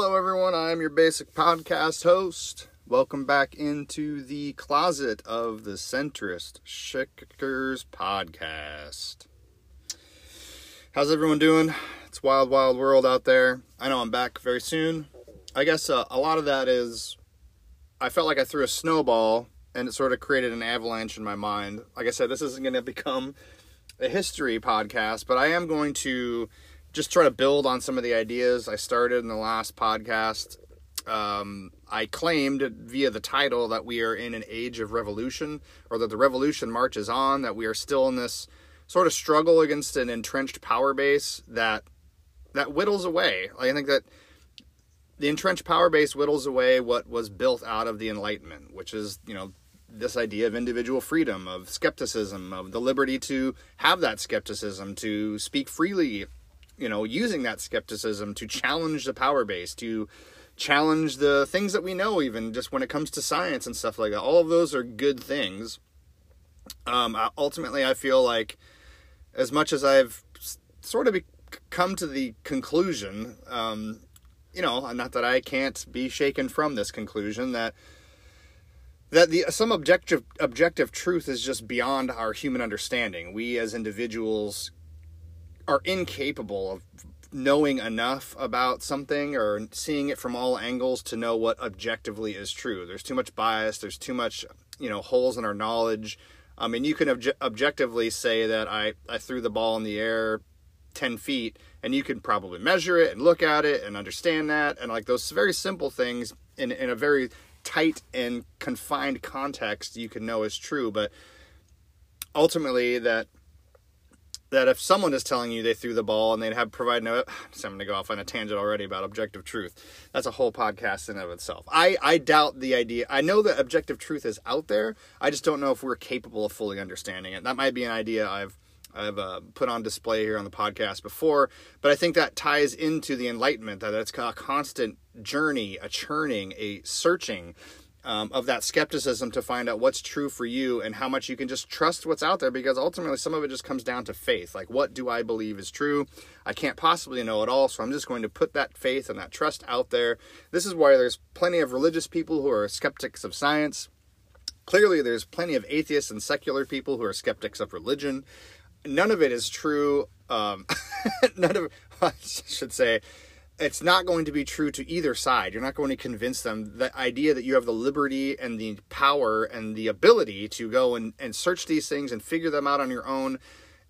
Hello, everyone. I am your basic podcast host. Welcome back into the closet of the Centrist Shakers podcast. How's everyone doing? It's wild, wild world out there. I know I'm back very soon. I guess uh, a lot of that is I felt like I threw a snowball and it sort of created an avalanche in my mind. Like I said, this isn't going to become a history podcast, but I am going to just try to build on some of the ideas I started in the last podcast. Um, I claimed via the title that we are in an age of revolution, or that the revolution marches on, that we are still in this sort of struggle against an entrenched power base that that whittles away. I think that the entrenched power base whittles away what was built out of the Enlightenment, which is, you know, this idea of individual freedom, of skepticism, of the liberty to have that skepticism, to speak freely, you know, using that skepticism to challenge the power base, to challenge the things that we know, even just when it comes to science and stuff like that. All of those are good things. Um, ultimately, I feel like as much as I've sort of come to the conclusion, um, you know, not that I can't be shaken from this conclusion that that the some objective objective truth is just beyond our human understanding. We as individuals are incapable of knowing enough about something or seeing it from all angles to know what objectively is true. There's too much bias, there's too much, you know, holes in our knowledge. I mean, you can obje- objectively say that I, I threw the ball in the air 10 feet and you can probably measure it and look at it and understand that. And like those very simple things in, in a very tight and confined context you can know is true but ultimately that that if someone is telling you they threw the ball and they'd have provided no I'm going to go off on a tangent already about objective truth. That's a whole podcast in of itself. I, I doubt the idea. I know that objective truth is out there. I just don't know if we're capable of fully understanding it. That might be an idea I've I've uh, put on display here on the podcast before, but I think that ties into the enlightenment that it's a constant journey, a churning, a searching um, of that skepticism to find out what's true for you and how much you can just trust what's out there because ultimately some of it just comes down to faith. Like, what do I believe is true? I can't possibly know it all, so I'm just going to put that faith and that trust out there. This is why there's plenty of religious people who are skeptics of science. Clearly, there's plenty of atheists and secular people who are skeptics of religion none of it is true. Um, none of I should say it's not going to be true to either side. You're not going to convince them. The idea that you have the liberty and the power and the ability to go and, and search these things and figure them out on your own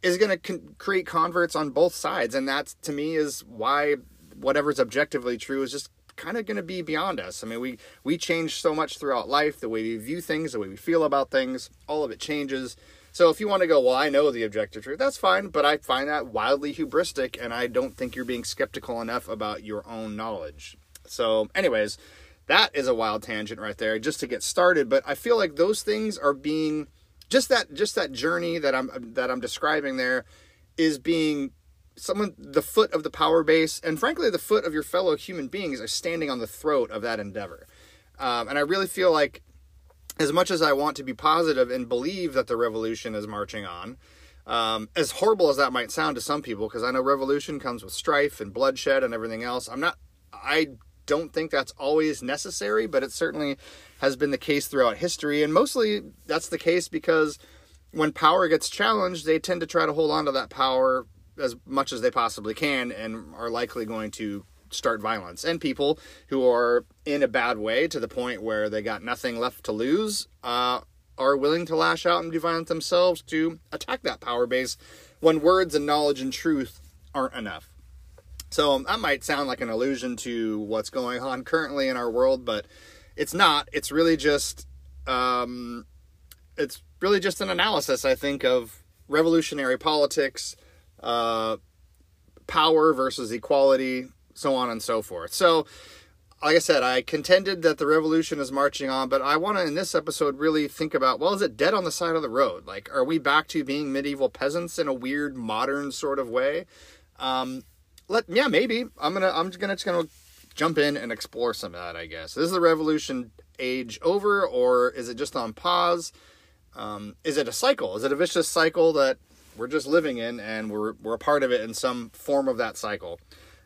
is going to con- create converts on both sides. And that, to me, is why whatever's objectively true is just kind of going to be beyond us. I mean, we, we change so much throughout life, the way we view things, the way we feel about things, all of it changes. So if you want to go, well, I know the objective truth, that's fine, but I find that wildly hubristic, and I don't think you're being skeptical enough about your own knowledge. So, anyways, that is a wild tangent right there, just to get started. But I feel like those things are being just that just that journey that I'm that I'm describing there is being someone the foot of the power base and frankly the foot of your fellow human beings are standing on the throat of that endeavor um, and i really feel like as much as I want to be positive and believe that the revolution is marching on, um, as horrible as that might sound to some people, because I know revolution comes with strife and bloodshed and everything else. I'm not, I don't think that's always necessary, but it certainly has been the case throughout history. And mostly that's the case because when power gets challenged, they tend to try to hold on to that power as much as they possibly can and are likely going to start violence and people who are in a bad way to the point where they got nothing left to lose uh, are willing to lash out and do violence themselves to attack that power base when words and knowledge and truth aren't enough. So that might sound like an allusion to what's going on currently in our world, but it's not. It's really just um, it's really just an analysis, I think, of revolutionary politics, uh, power versus equality, so on and so forth. So, like I said, I contended that the revolution is marching on, but I want to, in this episode, really think about well, is it dead on the side of the road? Like, are we back to being medieval peasants in a weird, modern sort of way? Um, let yeah, maybe. I'm gonna, I'm gonna, just gonna jump in and explore some of that. I guess is the revolution age over, or is it just on pause? Um, is it a cycle? Is it a vicious cycle that we're just living in, and we're we're a part of it in some form of that cycle?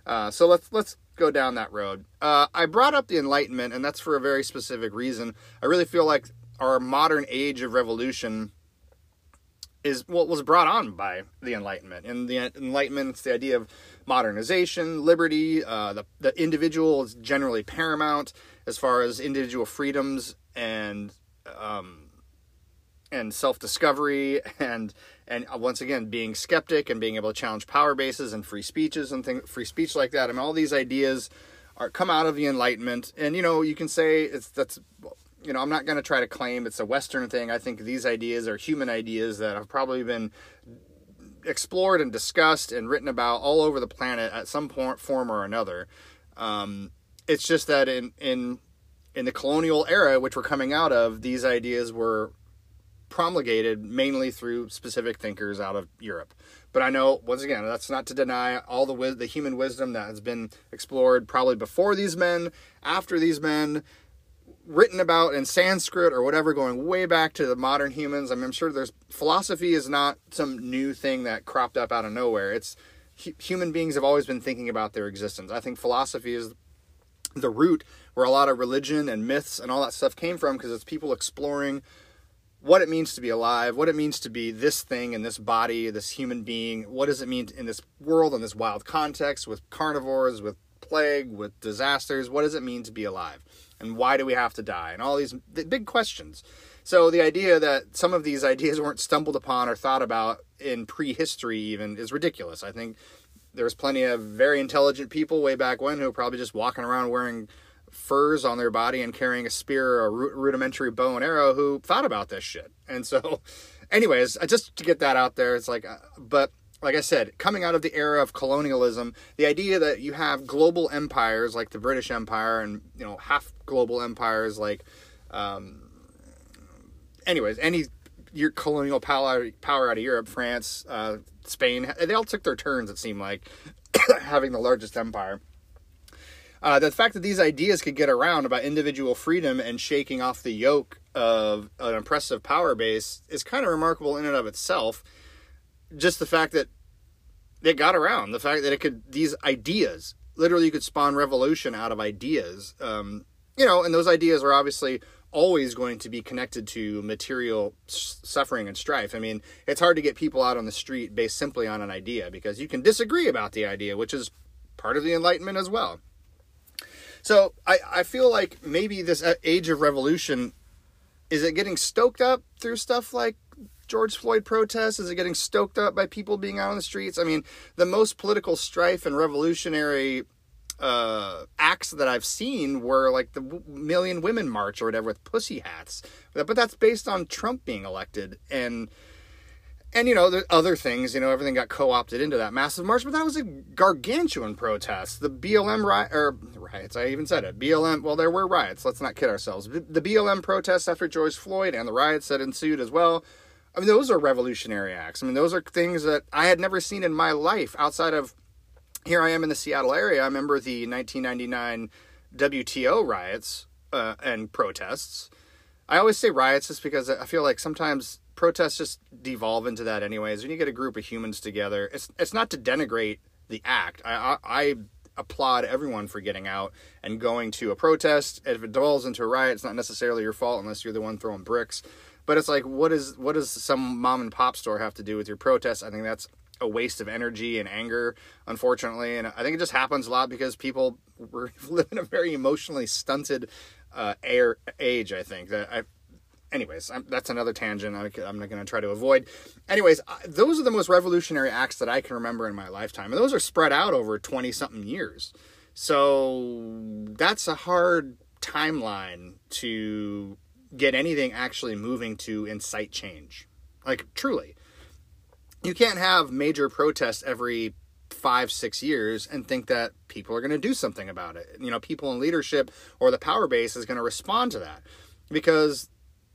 Uh, so let's let's go down that road. Uh, I brought up the Enlightenment, and that's for a very specific reason. I really feel like our modern age of revolution is what was brought on by the Enlightenment. And the Enlightenment, it's the idea of modernization, liberty. Uh, the the individual is generally paramount as far as individual freedoms and um, and self discovery and and uh, once again being skeptic and being able to challenge power bases and free speeches and things free speech like that. I mean, all these ideas are come out of the Enlightenment, and you know you can say it's that's you know, I'm not going to try to claim it's a Western thing. I think these ideas are human ideas that have probably been explored and discussed and written about all over the planet at some point, form or another. Um, it's just that in in in the colonial era, which we're coming out of, these ideas were promulgated mainly through specific thinkers out of Europe. But I know, once again, that's not to deny all the the human wisdom that has been explored probably before these men, after these men, written about in Sanskrit or whatever, going way back to the modern humans. I mean, I'm sure there's philosophy is not some new thing that cropped up out of nowhere. It's human beings have always been thinking about their existence. I think philosophy is the root where a lot of religion and myths and all that stuff came from because it's people exploring what it means to be alive, what it means to be this thing in this body, this human being. What does it mean in this world, in this wild context with carnivores, with plague, with disasters? What does it mean to be alive? and why do we have to die and all these big questions so the idea that some of these ideas weren't stumbled upon or thought about in prehistory even is ridiculous i think there's plenty of very intelligent people way back when who were probably just walking around wearing furs on their body and carrying a spear or a rudimentary bow and arrow who thought about this shit and so anyways just to get that out there it's like uh, but like I said, coming out of the era of colonialism, the idea that you have global empires like the British Empire and you know half global empires like, um, anyways, any your colonial power power out of Europe, France, uh, Spain, they all took their turns. It seemed like having the largest empire. Uh, the fact that these ideas could get around about individual freedom and shaking off the yoke of an oppressive power base is kind of remarkable in and of itself. Just the fact that it got around the fact that it could these ideas literally you could spawn revolution out of ideas. Um, you know and those ideas are obviously always going to be connected to material suffering and strife. I mean it's hard to get people out on the street based simply on an idea because you can disagree about the idea which is part of the enlightenment as well so i, I feel like maybe this age of revolution is it getting stoked up through stuff like George Floyd protests? Is it getting stoked up by people being out on the streets? I mean, the most political strife and revolutionary uh, acts that I've seen were like the Million Women March or whatever with pussy hats. But that's based on Trump being elected. And and you know the other things you know everything got co-opted into that massive march but that was a gargantuan protest the blm or riots i even said it blm well there were riots let's not kid ourselves the blm protests after george floyd and the riots that ensued as well I mean, those are revolutionary acts. I mean, those are things that I had never seen in my life outside of here I am in the Seattle area. I remember the 1999 WTO riots uh, and protests. I always say riots just because I feel like sometimes protests just devolve into that anyways. When you get a group of humans together, it's it's not to denigrate the act. I, I, I applaud everyone for getting out and going to a protest. If it devolves into a riot, it's not necessarily your fault unless you're the one throwing bricks. But it's like, what is what does some mom and pop store have to do with your protest? I think that's a waste of energy and anger, unfortunately. And I think it just happens a lot because people live in a very emotionally stunted uh, air, age. I think that I. Anyways, I'm, that's another tangent I, am not going to try to avoid. Anyways, those are the most revolutionary acts that I can remember in my lifetime, and those are spread out over twenty something years. So that's a hard timeline to get anything actually moving to incite change. Like, truly. You can't have major protests every five, six years and think that people are going to do something about it. You know, people in leadership or the power base is going to respond to that because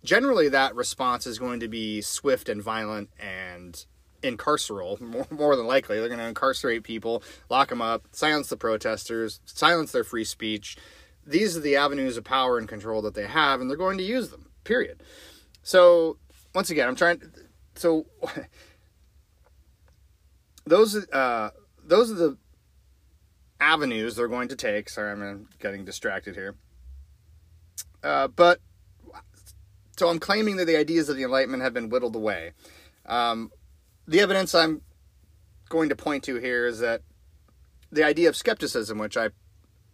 generally that response is going to be swift and violent and incarceral more, more than likely they're going to incarcerate people lock them up silence the protesters silence their free speech these are the avenues of power and control that they have, and they're going to use them. Period. So once again, I'm trying. To So those uh, those are the avenues they're going to take. Sorry, I'm getting distracted here. Uh, but so I'm claiming that the ideas of the Enlightenment have been whittled away. Um, the evidence I'm going to point to here is that the idea of skepticism, which I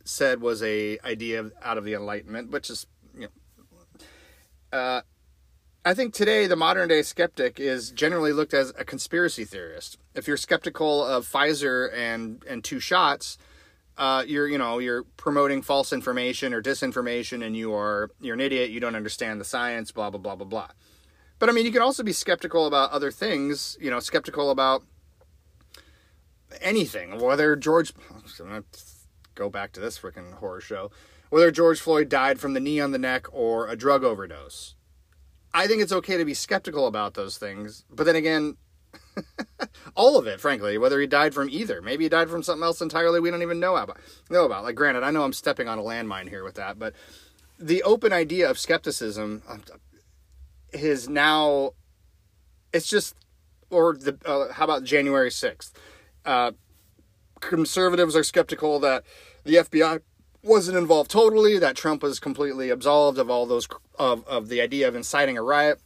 said was a idea out of the Enlightenment, which is, you know, uh, I think today the modern day skeptic is generally looked as a conspiracy theorist. If you're skeptical of Pfizer and and two shots, uh, you're you know you're promoting false information or disinformation, and you are you're an idiot. You don't understand the science. Blah blah blah blah blah. But I mean, you can also be skeptical about other things. You know, skeptical about anything. Whether George, I'm gonna go back to this freaking horror show. Whether George Floyd died from the knee on the neck or a drug overdose I think it's okay to be skeptical about those things. But then again, all of it, frankly, whether he died from either. Maybe he died from something else entirely we don't even know about. Know about. Like, granted, I know I'm stepping on a landmine here with that, but the open idea of skepticism uh, is now. It's just, or the uh, how about January sixth? Uh, conservatives are skeptical that the FBI wasn't involved totally, that Trump was completely absolved of all those of, of the idea of inciting a riot.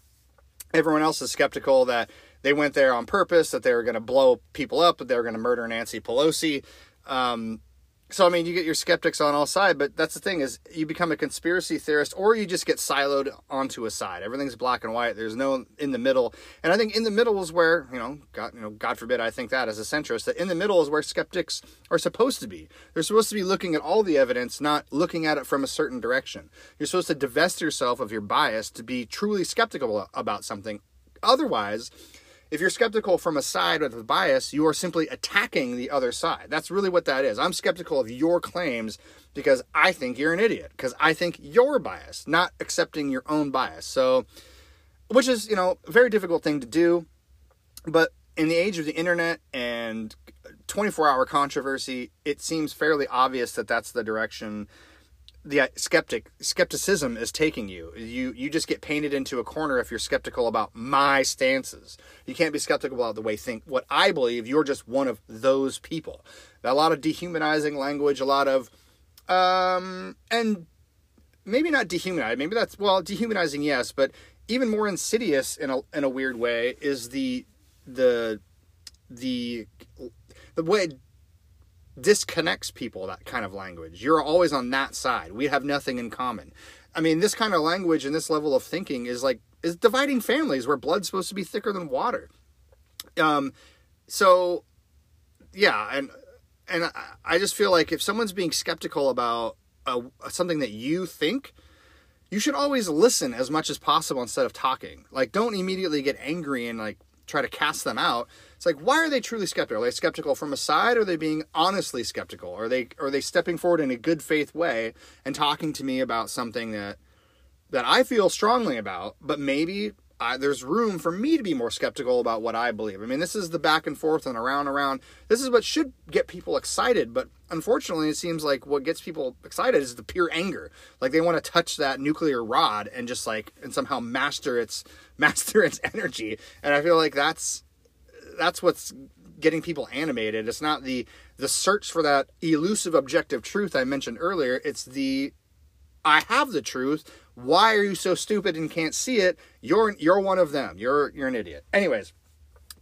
Everyone else is skeptical that they went there on purpose, that they were going to blow people up, that they were going to murder Nancy Pelosi. Um, so I mean, you get your skeptics on all sides, but that's the thing is you become a conspiracy theorist, or you just get siloed onto a side. Everything's black and white. There's no in the middle, and I think in the middle is where you know, God, you know, God forbid, I think that as a centrist, that in the middle is where skeptics are supposed to be. They're supposed to be looking at all the evidence, not looking at it from a certain direction. You're supposed to divest yourself of your bias to be truly skeptical about something. Otherwise, if you're skeptical from a side with a bias, you are simply attacking the other side. That's really what that is. I'm skeptical of your claims because I think you're an idiot, because I think you're biased, not accepting your own bias. So, which is, you know, a very difficult thing to do. But in the age of the internet and 24 hour controversy, it seems fairly obvious that that's the direction the skeptic skepticism is taking you. You you just get painted into a corner if you're skeptical about my stances. You can't be skeptical about the way think what I believe. You're just one of those people. A lot of dehumanizing language, a lot of um and maybe not dehumanizing. Maybe that's well dehumanizing, yes, but even more insidious in a in a weird way is the the the the way disconnects people, that kind of language. You're always on that side. We have nothing in common. I mean, this kind of language and this level of thinking is like is dividing families where blood's supposed to be thicker than water. Um, so yeah, and and I just feel like if someone's being skeptical about a, something that you think, you should always listen as much as possible instead of talking. Like, don't immediately get angry and like try to cast them out. It's like, why are they truly skeptical? Are they skeptical from a side? Or are they being honestly skeptical? Are they are they stepping forward in a good faith way and talking to me about something that that I feel strongly about, but maybe I, there's room for me to be more skeptical about what I believe. I mean, this is the back and forth and around around. This is what should get people excited, but unfortunately, it seems like what gets people excited is the pure anger. Like they want to touch that nuclear rod and just like and somehow master its master its energy. And I feel like that's that's what's getting people animated. It's not the the search for that elusive objective truth I mentioned earlier. It's the I have the truth. Why are you so stupid and can't see it? You're you're one of them. You're you're an idiot. Anyways,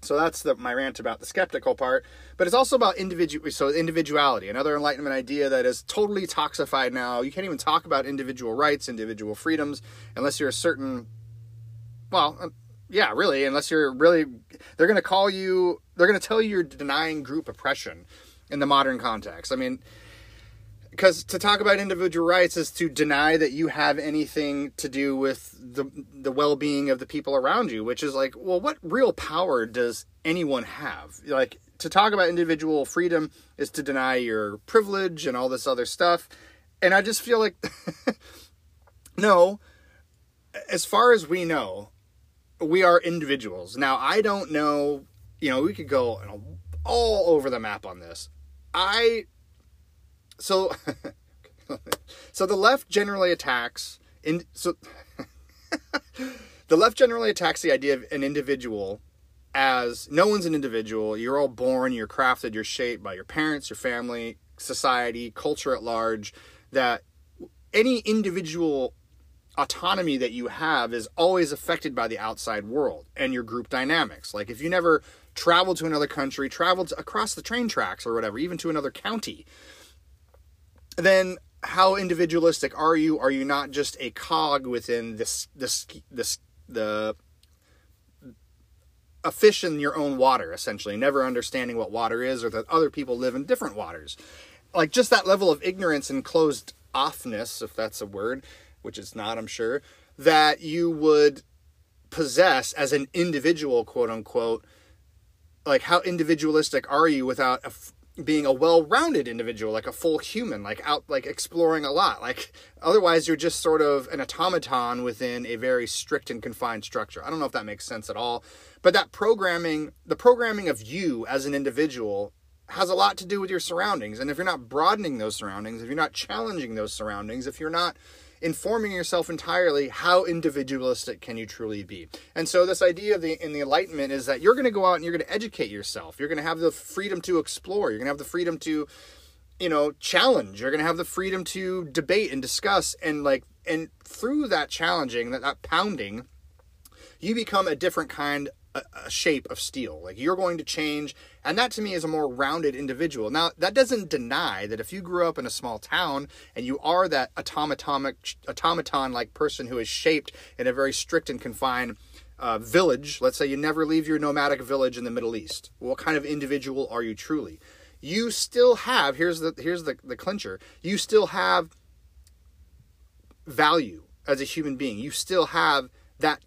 so that's the, my rant about the skeptical part. But it's also about individual. So individuality, another Enlightenment idea that is totally toxified now. You can't even talk about individual rights, individual freedoms, unless you're a certain. Well, uh, yeah, really, unless you're really, they're going to call you. They're going to tell you you're denying group oppression in the modern context. I mean, because to talk about individual rights is to deny that you have anything to do with the the well-being of the people around you which is like well what real power does anyone have like to talk about individual freedom is to deny your privilege and all this other stuff and i just feel like no as far as we know we are individuals now i don't know you know we could go all over the map on this i so so the left generally attacks in so the left generally attacks the idea of an individual as no one's an individual. You're all born, you're crafted, you're shaped by your parents, your family, society, culture at large, that any individual autonomy that you have is always affected by the outside world and your group dynamics. Like if you never traveled to another country, traveled across the train tracks or whatever, even to another county, then how individualistic are you? Are you not just a cog within this this this the a fish in your own water, essentially, never understanding what water is or that other people live in different waters. Like just that level of ignorance and closed offness, if that's a word, which it's not, I'm sure, that you would possess as an individual, quote unquote. Like, how individualistic are you without a, being a well-rounded individual like a full human like out like exploring a lot like otherwise you're just sort of an automaton within a very strict and confined structure i don't know if that makes sense at all but that programming the programming of you as an individual has a lot to do with your surroundings and if you're not broadening those surroundings if you're not challenging those surroundings if you're not informing yourself entirely how individualistic can you truly be? And so this idea of the in the enlightenment is that you're going to go out and you're going to educate yourself. You're going to have the freedom to explore. You're going to have the freedom to you know challenge. You're going to have the freedom to debate and discuss. And like and through that challenging that, that pounding you become a different kind a, shape of steel. Like you're going to change, and that to me is a more rounded individual. Now, that doesn't deny that if you grew up in a small town and you are that automaton like person who is shaped in a very strict and confined uh, village, let's say you never leave your nomadic village in the Middle East, what kind of individual are you truly? You still have, here's the here's the, the clincher, you still have value as a human being. You still have that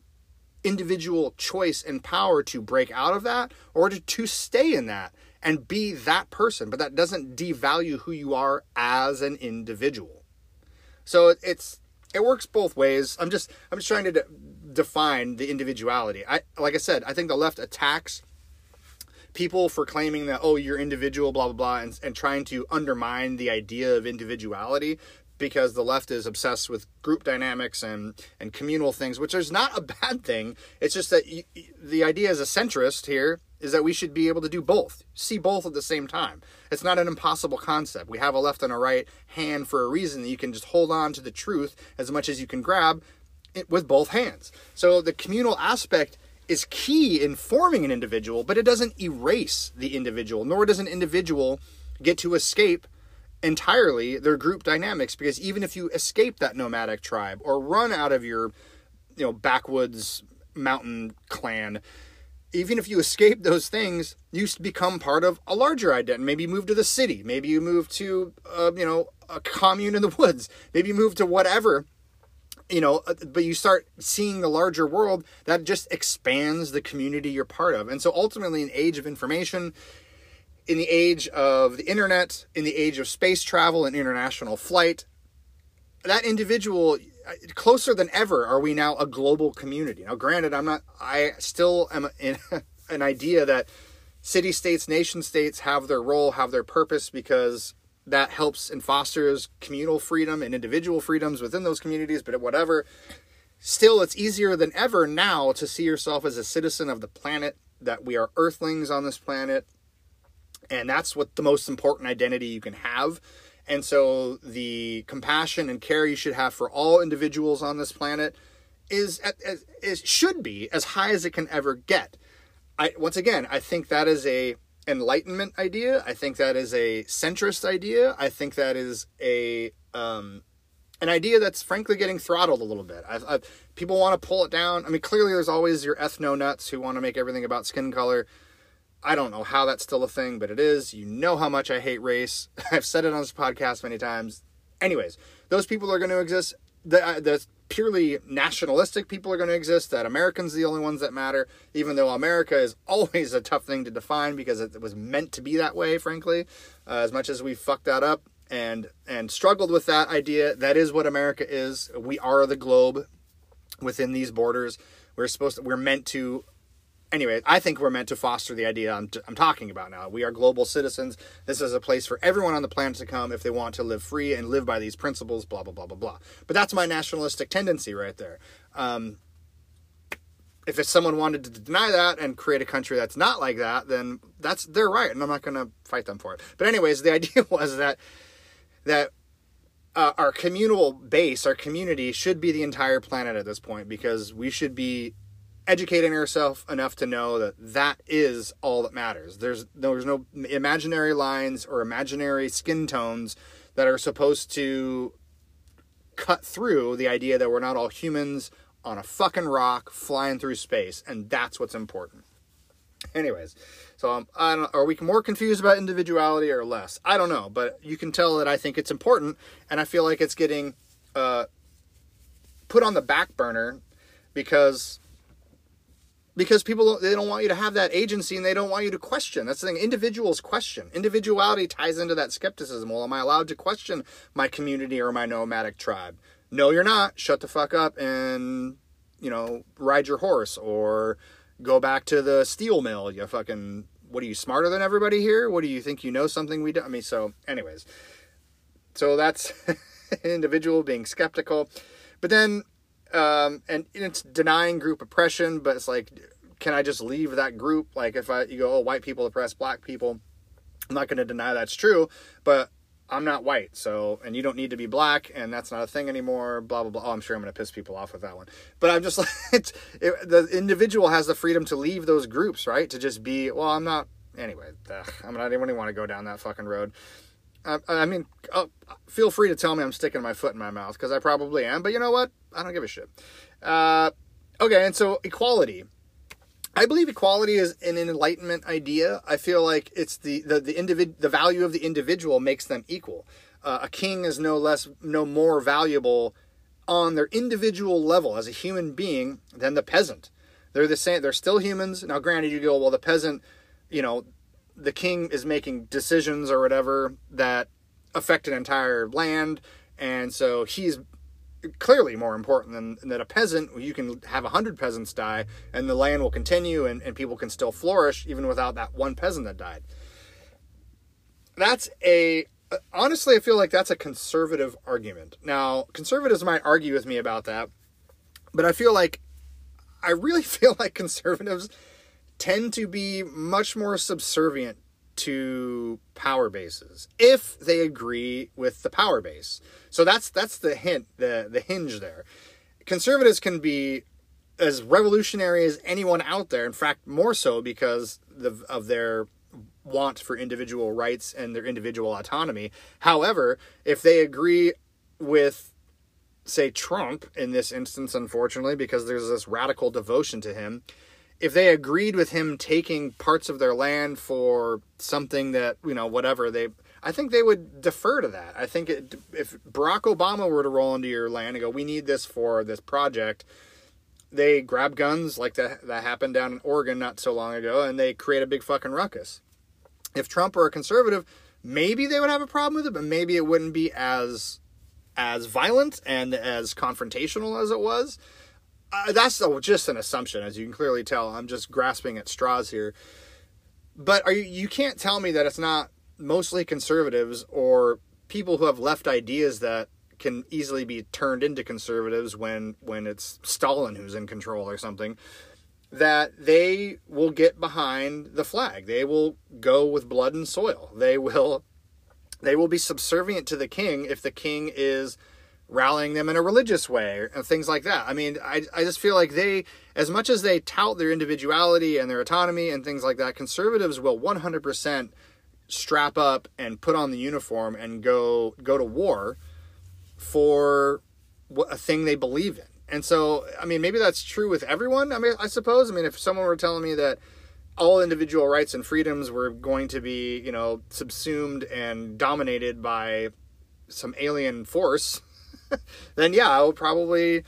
individual choice and power to break out of that or to, to stay in that and be that person. But that doesn't devalue who you are as an individual. So it, it's it works both ways. I'm just I'm just trying to de- define the individuality. I like I said, I think the left attacks people for claiming that oh you're individual blah blah blah and, and trying to undermine the idea of individuality because the left is obsessed with group dynamics and, and communal things, which is not a bad thing. It's just that you, the idea as a centrist here is that we should be able to do both, see both at the same time. It's not an impossible concept. We have a left and a right hand for a reason that you can just hold on to the truth as much as you can grab it with both hands. So the communal aspect is key in forming an individual, but it doesn't erase the individual, nor does an individual get to escape entirely their group dynamics because even if you escape that nomadic tribe or run out of your you know backwoods mountain clan even if you escape those things you become part of a larger identity maybe you move to the city maybe you move to uh, you know a commune in the woods maybe you move to whatever you know uh, but you start seeing the larger world that just expands the community you're part of. And so ultimately an age of information in the age of the internet, in the age of space travel and international flight, that individual uh, closer than ever are we now a global community. Now, granted, I'm not. I still am in an idea that city states, nation states have their role, have their purpose because that helps and fosters communal freedom and individual freedoms within those communities. But whatever, still, it's easier than ever now to see yourself as a citizen of the planet. That we are Earthlings on this planet and that's what the most important identity you can have. And so the compassion and care you should have for all individuals on this planet is, should be as high as it can ever get. I once again, I think that is a enlightenment idea. I think that is a centrist idea. I think that is a um, an idea that's frankly getting throttled a little bit. I've, I've, people want to pull it down. I mean, clearly there's always your ethno nuts who want to make everything about skin color. I don't know how that's still a thing, but it is. You know how much I hate race. I've said it on this podcast many times. Anyways, those people are going to exist. The, uh, the purely nationalistic people are going to exist, that Americans are the only ones that matter, even though America is always a tough thing to define because it was meant to be that way, frankly. Uh, as much as we fucked that up and and struggled with that idea, that is what America is. We are the globe within these borders. We're supposed to, we're meant to anyway, I think we're meant to foster the idea I'm, t- I'm talking about now. We are global citizens. This is a place for everyone on the planet to come if they want to live free and live by these principles, blah, blah, blah, blah, blah. But that's my nationalistic tendency right there. Um, if someone wanted to deny that and create a country that's not like that, then that's their right, and I'm not going to fight them for it. But anyways, the idea was that that uh, our communal base, our community, should be the entire planet at this point because we should be educating ourselves enough to know that that is all that matters. There's there's no imaginary lines or imaginary skin tones that are supposed to cut through the idea that we're not all humans on a fucking rock flying through space, and that's what's important. Anyways, so um, I don't, are we more confused about individuality or less? I don't know, but you can tell that I think it's important, and I feel like it's getting uh, put on the back burner because because people they don't want you to have that agency and they don't want you to question. That's the thing. Individuals question. Individuality ties into that skepticism. Well am i allowed to question my community or my nomadic tribe? No you're not. Shut the fuck up and you know ride your horse or go back to the steel mill you fucking what are you smarter than everybody here? What do you think you know something we don't? I mean so anyways. So that's individual being skeptical. But then um, and it's denying group oppression, but it's like, can I just leave that group? Like if I you go, oh, white people oppress black people, I'm not going to deny that's true, but I'm not white, so and you don't need to be black, and that's not a thing anymore. Blah blah blah. Oh, I'm sure I'm going to piss people off with that one, but I'm just like, it, the individual has the freedom to leave those groups, right? To just be, well, I'm not. Anyway, ugh, I'm not even want to go down that fucking road. I, I mean, uh, feel free to tell me I'm sticking my foot in my mouth because I probably am. But you know what? I don't give a shit. Uh, okay, and so equality. I believe equality is an enlightenment idea. I feel like it's the the the individ the value of the individual makes them equal. Uh, a king is no less no more valuable on their individual level as a human being than the peasant. They're the same. They're still humans. Now, granted, you go well. The peasant, you know, the king is making decisions or whatever that affect an entire land, and so he's clearly more important than, than a peasant. You can have a hundred peasants die, and the land will continue, and, and people can still flourish even without that one peasant that died. That's a honestly, I feel like that's a conservative argument. Now, conservatives might argue with me about that, but I feel like I really feel like conservatives tend to be much more subservient to power bases if they agree with the power base. So that's that's the hint, the the hinge there. Conservatives can be as revolutionary as anyone out there. In fact, more so because the, of their want for individual rights and their individual autonomy. However, if they agree with say Trump in this instance unfortunately because there's this radical devotion to him, if they agreed with him taking parts of their land for something that you know whatever they i think they would defer to that. I think it, if barack obama were to roll into your land and go we need this for this project they grab guns like that that happened down in oregon not so long ago and they create a big fucking ruckus. If trump were a conservative maybe they would have a problem with it but maybe it wouldn't be as as violent and as confrontational as it was uh, that's just an assumption, as you can clearly tell. I'm just grasping at straws here. But are you, you can't tell me that it's not mostly conservatives or people who have left ideas that can easily be turned into conservatives when when it's Stalin who's in control or something that they will get behind the flag. They will go with blood and soil. They will they will be subservient to the king if the king is rallying them in a religious way and things like that. I mean, I, I just feel like they, as much as they tout their individuality and their autonomy and things like that, conservatives will 100% strap up and put on the uniform and go go to war for a thing they believe in. And so, I mean, maybe that's true with everyone. I mean, I suppose. I mean, if someone were telling me that all individual rights and freedoms were going to be, you know, subsumed and dominated by some alien force, then yeah, I would probably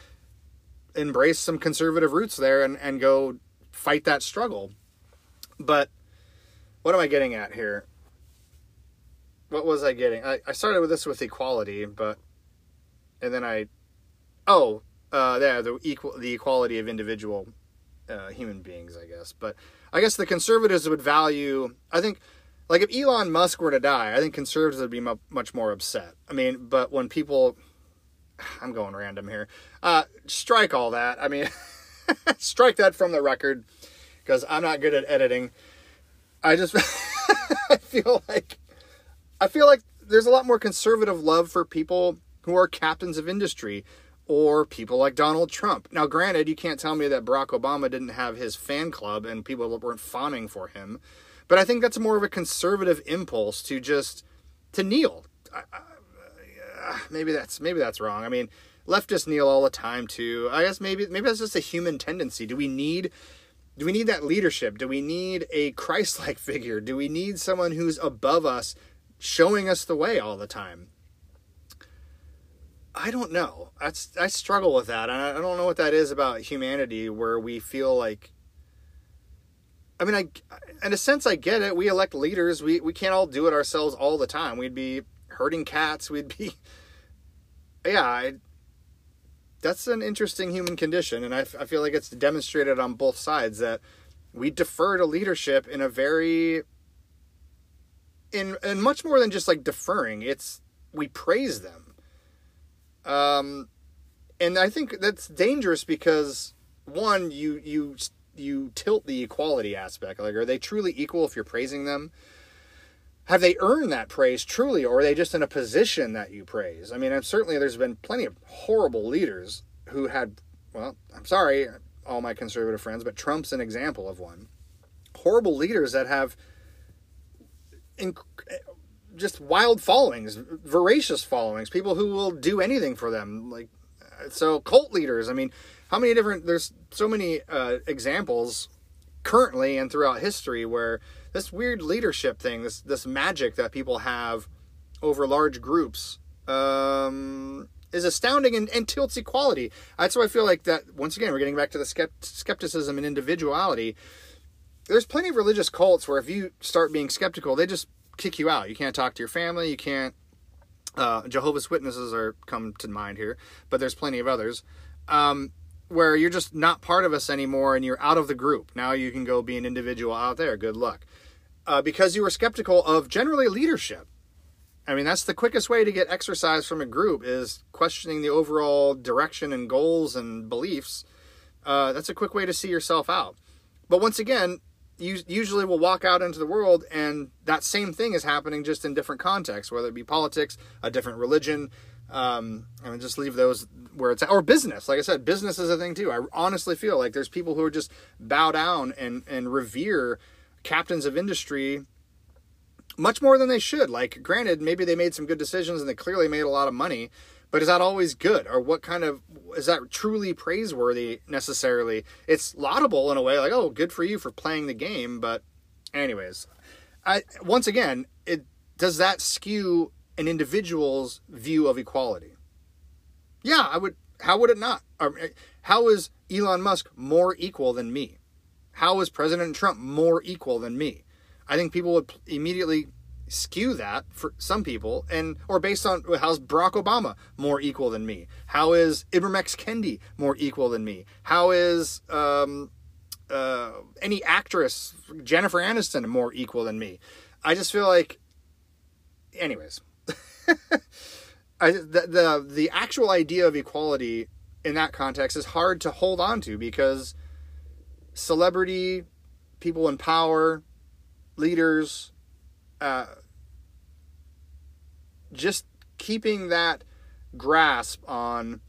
embrace some conservative roots there and, and go fight that struggle. But what am I getting at here? What was I getting? I, I started with this with equality, but and then I oh uh yeah the equal the equality of individual uh, human beings, I guess. But I guess the conservatives would value. I think like if Elon Musk were to die, I think conservatives would be much more upset. I mean, but when people I'm going random here. Uh, strike all that. I mean, strike that from the record because I'm not good at editing. I just I feel like I feel like there's a lot more conservative love for people who are captains of industry or people like Donald Trump. Now, granted, you can't tell me that Barack Obama didn't have his fan club and people weren't fawning for him, but I think that's more of a conservative impulse to just to kneel. I, I, Ah, maybe that's maybe that's wrong. I mean, leftists kneel all the time too. I guess maybe maybe that's just a human tendency. Do we need do we need that leadership? Do we need a Christ-like figure? Do we need someone who's above us showing us the way all the time? I don't know. That's I struggle with that. I don't know what that is about humanity where we feel like I mean, I in a sense I get it. We elect leaders. We we can't all do it ourselves all the time. We'd be herding cats. We'd be Yeah, I, that's an interesting human condition and I, I feel like it's demonstrated on both sides that we defer to leadership in a very in and much more than just like deferring. It's we praise them um, and I think that's dangerous because one, you you you tilt the equality aspect. Like, are they truly equal if you're praising them? Have they earned that praise truly, or are they just in a position that you praise? I mean, certainly there's been plenty of horrible leaders who had, well, I'm sorry, all my conservative friends, but Trump's an example of one. Horrible leaders that have just wild followings, voracious followings, people who will do anything for them. Like, so cult leaders. I mean, how many different? There's so many uh, examples currently and throughout history where this weird leadership thing, this this magic that people have over large groups, um, is astounding and, and tilts equality. That's why I feel like that. Once again, we're getting back to the skept- skepticism and individuality. There's plenty of religious cults where if you start being skeptical, they just kick you out. You can't talk to your family. You can't. Uh, Jehovah's Witnesses are come to mind here, but there's plenty of others um, where you're just not part of us anymore, and you're out of the group. Now you can go be an individual out there. Good luck, uh, because you were skeptical of generally leadership. I mean, that's the quickest way to get exercise from a group is questioning the overall direction and goals and beliefs. Uh, that's a quick way to see yourself out. But once again, you usually will walk out into the world and that same thing is happening just in different contexts, whether it be politics, a different religion. Um, mean, just leave those where it's at, or business. Like I said, business is a thing too. I honestly feel like there's people who are just bow down and and revere captains of industry much more than they should. Like, granted, maybe they made some good decisions and they clearly made a lot of money, but is that always good or what kind of is that truly praiseworthy necessarily it's laudable in a way like oh good for you for playing the game but anyways i once again it does that skew an individual's view of equality yeah i would how would it not how is elon musk more equal than me how is president trump more equal than me i think people would immediately skew that for some people and or based on how's Barack Obama more equal than me? How is Ibram X Kendi more equal than me? How is um, uh, any actress Jennifer Aniston more equal than me? I just feel like, anyways, I, the, the the actual idea of equality in that context is hard to hold on to because celebrity, people in power, leaders, uh, just keeping that grasp on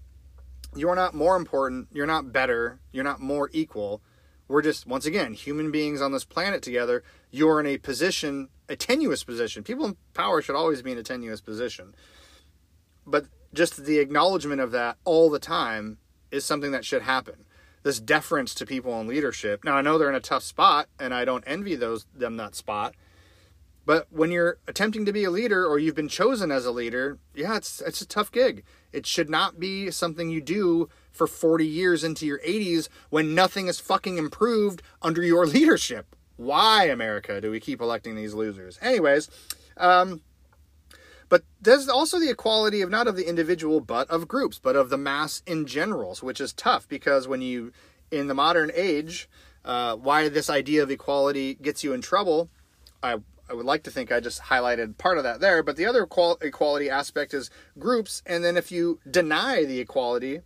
you're not more important, you're not better, you're not more equal. We're just, once again, human beings on this planet together. You're in a position, a tenuous position. People in power should always be in a tenuous position. But just the acknowledgement of that all the time is something that should happen. This deference to people in leadership. Now I know they're in a tough spot, and I don't envy those them that spot. But when you're attempting to be a leader or you've been chosen as a leader, yeah, it's it's a tough gig. It should not be something you do for 40 years into your 80s when nothing is fucking improved under your leadership. Why, America, do we keep electing these losers? Anyways, um, but there's also the equality of not of the individual, but of groups, but of the mass in general, which is tough because when you, in the modern age, uh, why this idea of equality gets you in trouble, I I would like to think I just highlighted part of that there, but the other equality aspect is groups. And then if you deny the equality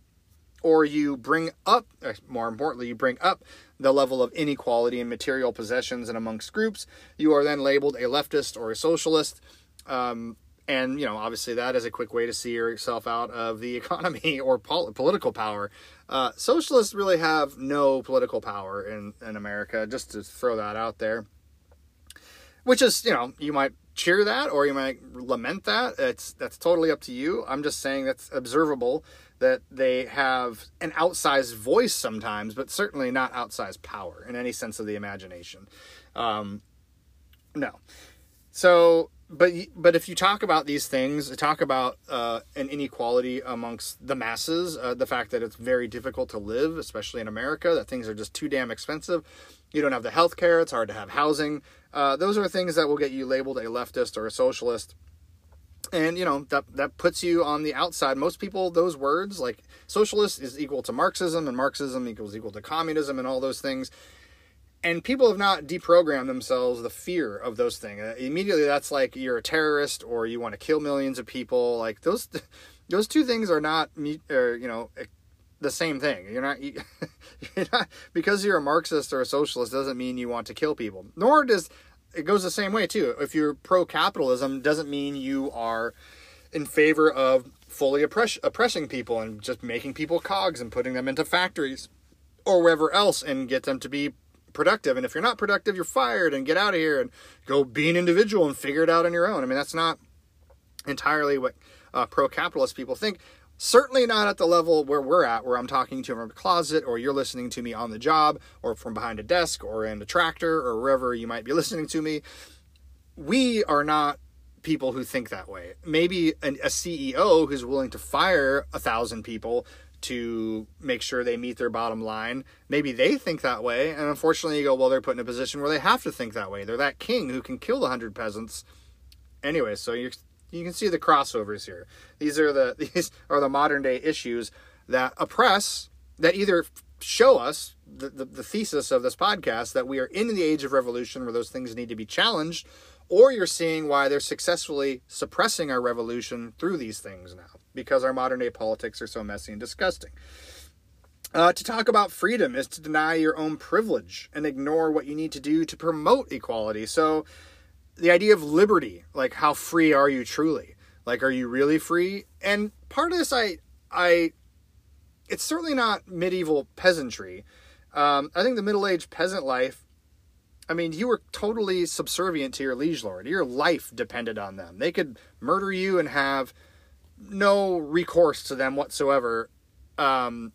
or you bring up, more importantly, you bring up the level of inequality in material possessions and amongst groups, you are then labeled a leftist or a socialist. Um, and you know obviously that is a quick way to see yourself out of the economy or pol- political power. Uh, socialists really have no political power in, in america just to throw that out there. Which is you know you might cheer that or you might lament that. It's that's totally up to you. I'm just saying that's observable that they have an outsized voice sometimes but certainly not outsized power in any sense of the imagination um, no so but but if you talk about these things, talk about uh, an inequality amongst the masses, uh, the fact that it's very difficult to live, especially in America, that things are just too damn expensive. You don't have the health care; it's hard to have housing. Uh, those are things that will get you labeled a leftist or a socialist, and you know that that puts you on the outside. Most people, those words like socialist is equal to Marxism, and Marxism equals equal to communism, and all those things and people have not deprogrammed themselves the fear of those things. Uh, immediately, that's like you're a terrorist or you want to kill millions of people. Like those, those two things are not, or you know, the same thing. You're not, you're not because you're a Marxist or a socialist doesn't mean you want to kill people. Nor does it goes the same way too. If you're pro-capitalism, doesn't mean you are in favor of fully oppress, oppressing people and just making people cogs and putting them into factories or wherever else and get them to be productive. And if you're not productive, you're fired and get out of here and go be an individual and figure it out on your own. I mean, that's not entirely what uh, pro capitalist people think. Certainly not at the level where we're at, where I'm talking to you from a closet, or you're listening to me on the job, or from behind a desk, or in a tractor, or wherever you might be listening to me. We are not people who think that way. Maybe an, a CEO who's willing to fire a thousand people to make sure they meet their bottom line. Maybe they think that way, and unfortunately, you go, well, they're put in a position where they have to think that way. They're that king who can kill the hundred peasants. Anyway, so you you can see the crossovers here. These are the these are the modern day issues that oppress that either show us the, the, the thesis of this podcast that we are in the age of revolution where those things need to be challenged or you're seeing why they're successfully suppressing our revolution through these things now because our modern day politics are so messy and disgusting. Uh, to talk about freedom is to deny your own privilege and ignore what you need to do to promote equality. So, the idea of liberty, like how free are you truly? Like, are you really free? And part of this, I, I, it's certainly not medieval peasantry. Um, I think the middle aged peasant life I mean, you were totally subservient to your liege lord. Your life depended on them. They could murder you and have no recourse to them whatsoever. Um,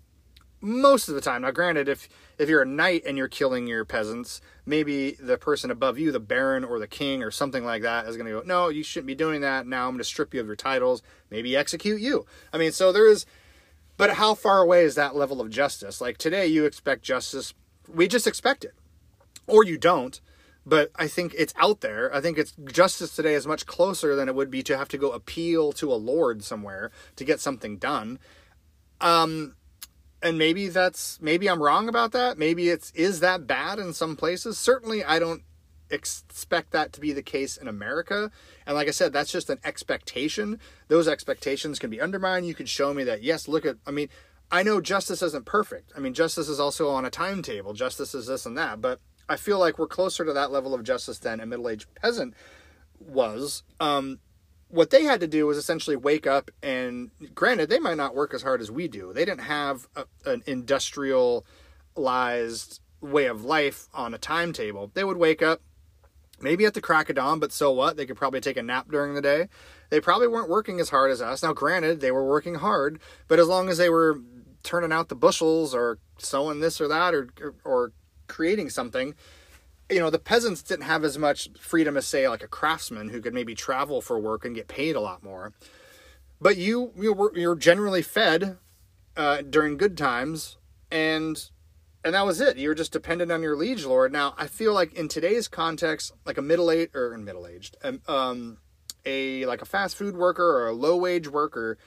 most of the time. Now, granted, if if you're a knight and you're killing your peasants, maybe the person above you, the baron or the king or something like that, is going to go, "No, you shouldn't be doing that. Now I'm going to strip you of your titles. Maybe execute you." I mean, so there is. But how far away is that level of justice? Like today, you expect justice. We just expect it or you don't. But I think it's out there. I think it's justice today is much closer than it would be to have to go appeal to a lord somewhere to get something done. Um, and maybe that's maybe I'm wrong about that. Maybe it's is that bad in some places. Certainly, I don't expect that to be the case in America. And like I said, that's just an expectation. Those expectations can be undermined. You can show me that, yes, look at, I mean, I know justice isn't perfect. I mean, justice is also on a timetable. Justice is this and that. But I feel like we're closer to that level of justice than a middle aged peasant was. Um, what they had to do was essentially wake up and granted they might not work as hard as we do. They didn't have a, an industrialized way of life on a timetable. They would wake up maybe at the crack of dawn but so what? They could probably take a nap during the day. They probably weren't working as hard as us. Now granted they were working hard but as long as they were turning out the bushels or sowing this or that or, or, or creating something you know the peasants didn't have as much freedom as say like a craftsman who could maybe travel for work and get paid a lot more. But you you were you're generally fed uh, during good times and and that was it. You're just dependent on your liege lord. Now i feel like in today's context like a middle aged or middle aged um, um, a like a fast food worker or a low wage worker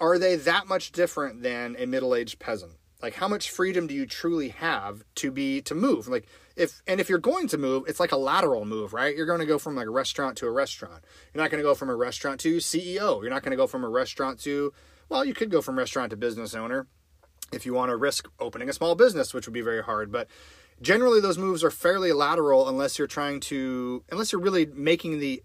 are they that much different than a middle aged peasant? Like how much freedom do you truly have to be to move? Like if and if you're going to move it's like a lateral move right you're going to go from like a restaurant to a restaurant you're not going to go from a restaurant to ceo you're not going to go from a restaurant to well you could go from restaurant to business owner if you want to risk opening a small business, which would be very hard. But generally, those moves are fairly lateral unless you're trying to, unless you're really making the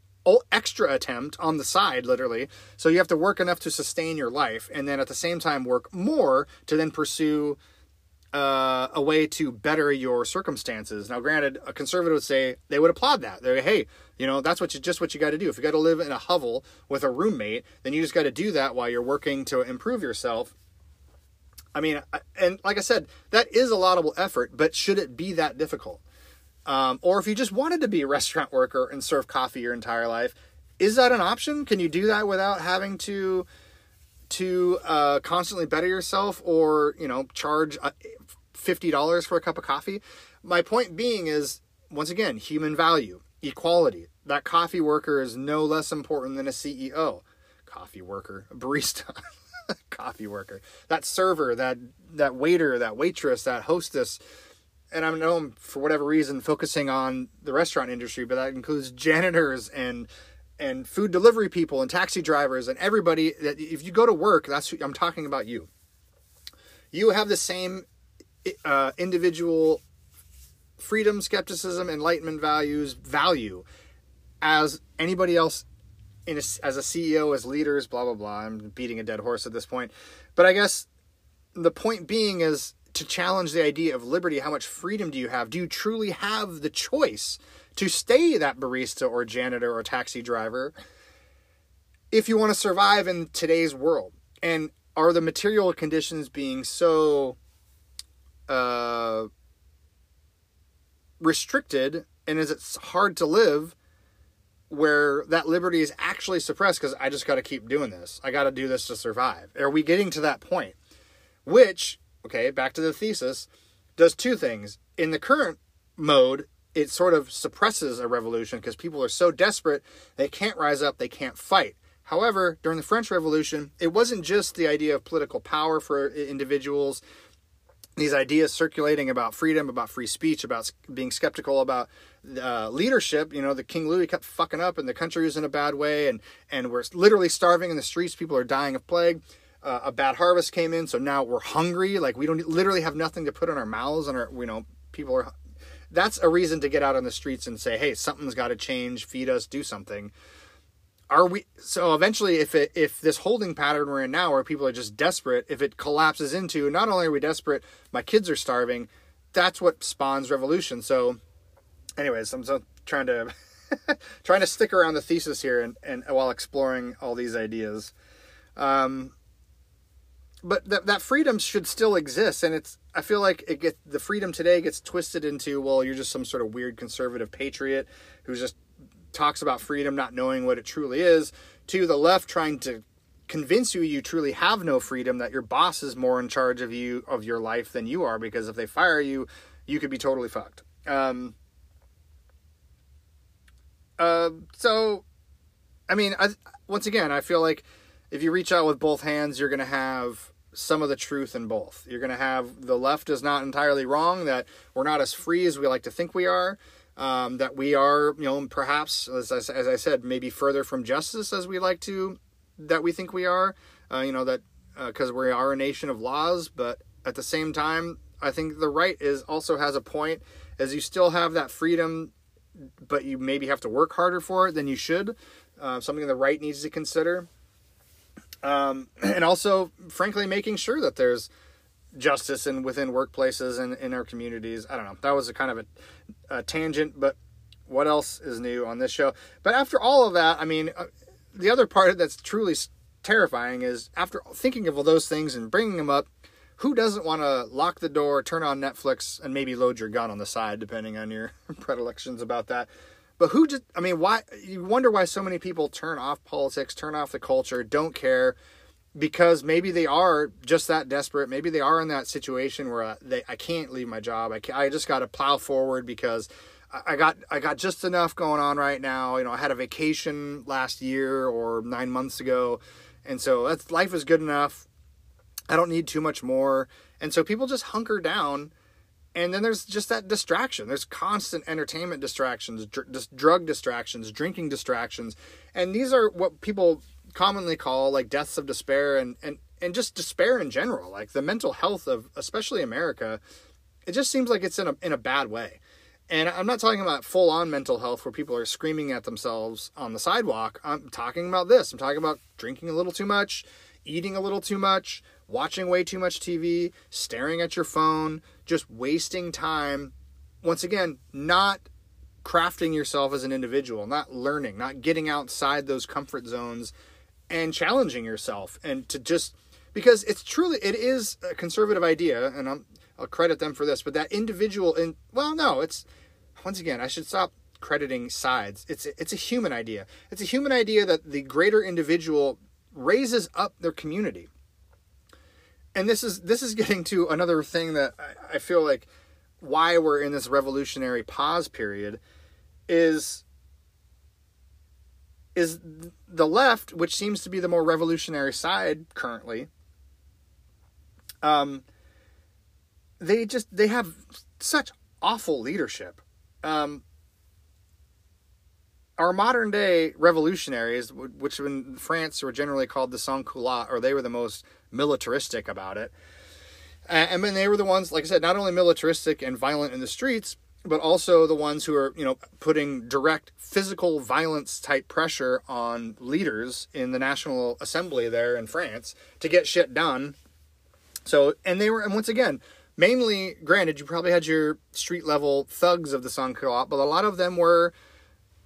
extra attempt on the side, literally. So you have to work enough to sustain your life, and then at the same time work more to then pursue uh, a way to better your circumstances. Now, granted, a conservative would say they would applaud that. They're hey, you know, that's what you just what you got to do. If you got to live in a hovel with a roommate, then you just got to do that while you're working to improve yourself. I mean, and like I said, that is a laudable effort, but should it be that difficult? Um, or if you just wanted to be a restaurant worker and serve coffee your entire life, is that an option? Can you do that without having to to uh, constantly better yourself, or you know, charge uh, fifty dollars for a cup of coffee? My point being is, once again, human value, equality. That coffee worker is no less important than a CEO. Coffee worker, barista. coffee worker, that server, that that waiter, that waitress, that hostess. And I know I'm for whatever reason focusing on the restaurant industry, but that includes janitors and and food delivery people and taxi drivers and everybody that if you go to work, that's I'm talking about you. You have the same uh, individual freedom, skepticism, enlightenment values, value as anybody else in a, as a CEO, as leaders, blah blah blah. I'm beating a dead horse at this point, but I guess the point being is to challenge the idea of liberty. How much freedom do you have? Do you truly have the choice to stay that barista or janitor or taxi driver if you want to survive in today's world? And are the material conditions being so uh, restricted and is it hard to live where that liberty is actually suppressed because I just got to keep doing this. I got to do this to survive. Are we getting to that point? Which, okay, back to the thesis, does two things. In the current mode, it sort of suppresses a revolution because people are so desperate they can't rise up, they can't fight. However, during the French Revolution, it wasn't just the idea of political power for individuals these ideas circulating about freedom, about free speech, about being skeptical about uh, leadership. You know, the King Louis kept fucking up, and the country was in a bad way, and and we're literally starving in the streets. People are dying of plague. Uh, a bad harvest came in, so now we're hungry. Like we don't literally have nothing to put in our mouths, and our you know people are. That's a reason to get out on the streets and say, "Hey, something's got to change. Feed us. Do something." Are we so eventually if it if this holding pattern we're in now where people are just desperate if it collapses into not only are we desperate my kids are starving that's what spawns revolution. So anyways i'm so trying to trying to stick around the thesis here and, and while exploring all these ideas. Um but that that freedom should still exist and it's i feel like it get the freedom today gets twisted into well you're just some sort of weird conservative patriot who's just talks about freedom not knowing what it truly is, to the left trying to convince you you truly have no freedom, that your boss is more in charge of you, of your life than you are, because if they fire you, you could be totally fucked. Um, uh, so, I mean, I, once again, I feel like if you reach out with both hands, you're going to have some of the truth in both. You're going to have the left is not entirely wrong, that we're not as free as we like to think we are um, that we are, you know, perhaps as I, as I said, maybe further from justice as we like to, that we think we are. Uh, you know that because uh, we are a nation of laws, but at the same time, I think the right is also has a point, as you still have that freedom, but you maybe have to work harder for it than you should. Uh, something the right needs to consider. Um, and also, frankly, making sure that there's justice and within workplaces and in our communities. I don't know. That was a kind of a, a, tangent, but what else is new on this show? But after all of that, I mean, uh, the other part that's truly terrifying is after thinking of all those things and bringing them up, who doesn't want to lock the door, turn on Netflix, and maybe load your gun on the side, depending on your predilections about that? But who just, I mean, why, you wonder why so many people turn off politics, turn off the culture, don't care because maybe they are just that desperate. Maybe they are in that situation where uh, they I can't leave my job. I I just got to plow forward because I got I got just enough going on right now. You know, I had a vacation last year or nine months ago, and so that's life is good enough. I don't need too much more, and so people just hunker down. And then there's just that distraction. There's constant entertainment distractions, dr- drug distractions, drinking distractions, and these are what people commonly call like deaths of despair and and and just despair in general. Like the mental health of especially America, it just seems like it's in a in a bad way. And I'm not talking about full on mental health where people are screaming at themselves on the sidewalk. I'm talking about this. I'm talking about drinking a little too much, eating a little too much, watching way too much TV, staring at your phone, just wasting time. Once again, not crafting yourself as an individual, not learning, not getting outside those comfort zones and challenging yourself and to just because it's truly it is a conservative idea and I'm I'll credit them for this, but that individual and well no, it's once again, I should stop crediting sides. It's it's a human idea. It's a human idea that the greater individual raises up their community. And this is this is getting to another thing that I, I feel like why we're in this revolutionary pause period is is the left, which seems to be the more revolutionary side currently. Um, they just they have such awful leadership. Um, our modern day revolutionaries, which in France were generally called the sans culottes, or they were the most militaristic about it. And then they were the ones, like I said, not only militaristic and violent in the streets, but also the ones who are, you know, putting direct physical violence type pressure on leaders in the National Assembly there in France to get shit done. So, and they were, and once again, mainly, granted, you probably had your street level thugs of the sans culottes, but a lot of them were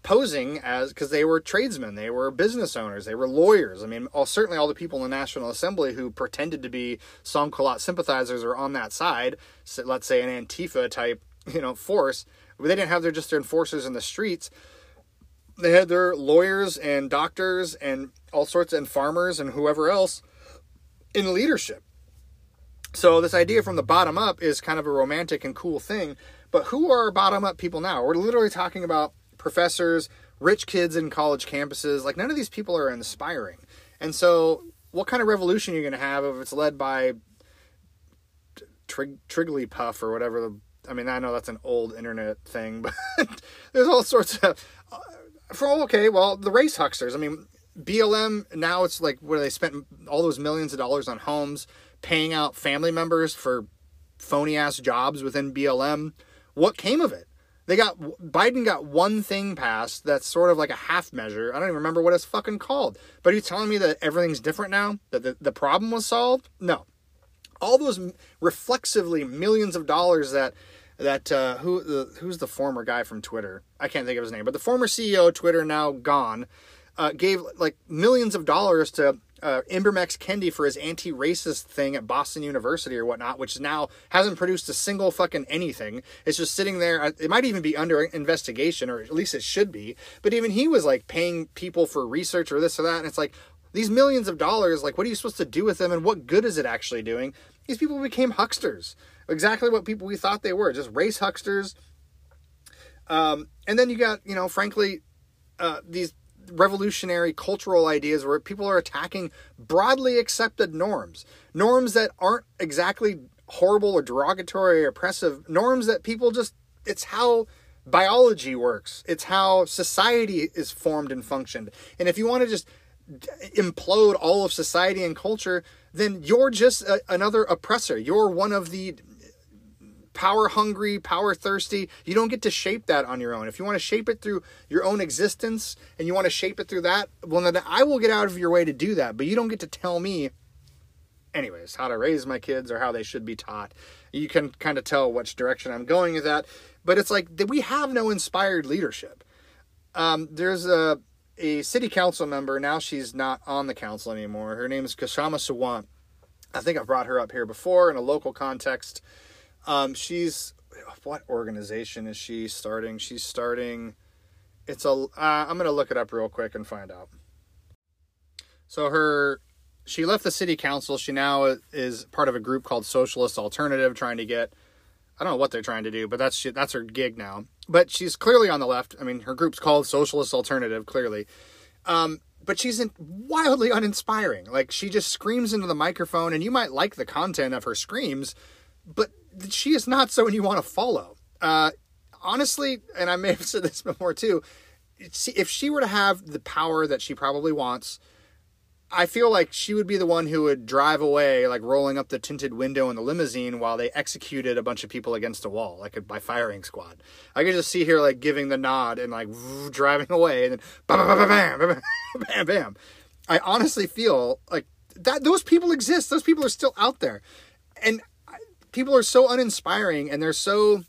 posing as because they were tradesmen, they were business owners, they were lawyers. I mean, all, certainly all the people in the National Assembly who pretended to be sans sympathizers are on that side. So let's say an Antifa type, you know, force. They didn't have their just their enforcers in the streets. They had their lawyers and doctors and all sorts and farmers and whoever else in leadership. So this idea from the bottom up is kind of a romantic and cool thing. But who are bottom up people now? We're literally talking about professors, rich kids in college campuses. Like none of these people are inspiring. And so, what kind of revolution are you going to have if it's led by Trig- Trigglypuff or whatever the I mean, I know that's an old internet thing, but there's all sorts of. Uh, for okay, well, the race hucksters. I mean, BLM now it's like where they spent all those millions of dollars on homes, paying out family members for phony ass jobs within BLM. What came of it? They got Biden got one thing passed that's sort of like a half measure. I don't even remember what it's fucking called. But are you telling me that everything's different now? That the, the problem was solved? No. All those reflexively millions of dollars that that uh, who the who's the former guy from Twitter? I can't think of his name, but the former CEO of Twitter now gone uh, gave like millions of dollars to uh, Ibram Kendi for his anti-racist thing at Boston University or whatnot, which now hasn't produced a single fucking anything. It's just sitting there. Uh, it might even be under investigation, or at least it should be. But even he was like paying people for research or this or that, and it's like these millions of dollars. Like, what are you supposed to do with them, and what good is it actually doing? These people became hucksters, exactly what people we thought they were, just race hucksters. Um, and then you got, you know, frankly, uh, these revolutionary cultural ideas where people are attacking broadly accepted norms, norms that aren't exactly horrible or derogatory or oppressive, norms that people just, it's how biology works, it's how society is formed and functioned. And if you want to just implode all of society and culture, then you're just a, another oppressor. You're one of the power hungry, power thirsty. You don't get to shape that on your own. If you want to shape it through your own existence and you want to shape it through that, well, then I will get out of your way to do that. But you don't get to tell me, anyways, how to raise my kids or how they should be taught. You can kind of tell which direction I'm going with that. But it's like that we have no inspired leadership. Um, there's a a city council member. Now she's not on the council anymore. Her name is Kshama Sawant. I think I've brought her up here before in a local context. Um, she's what organization is she starting? She's starting. It's a. Uh, I'm gonna look it up real quick and find out. So her, she left the city council. She now is part of a group called Socialist Alternative, trying to get. I don't know what they're trying to do, but that's that's her gig now. But she's clearly on the left. I mean, her group's called Socialist Alternative, clearly. Um, but she's wildly uninspiring. Like she just screams into the microphone, and you might like the content of her screams, but she is not someone you want to follow. Uh, honestly, and I may have said this before too, if she were to have the power that she probably wants, I feel like she would be the one who would drive away, like rolling up the tinted window in the limousine while they executed a bunch of people against a wall, like by firing squad. I could just see her like giving the nod and like driving away, and then bam, bam, bam, bam, bam, bam. I honestly feel like that those people exist. Those people are still out there, and people are so uninspiring, and they're so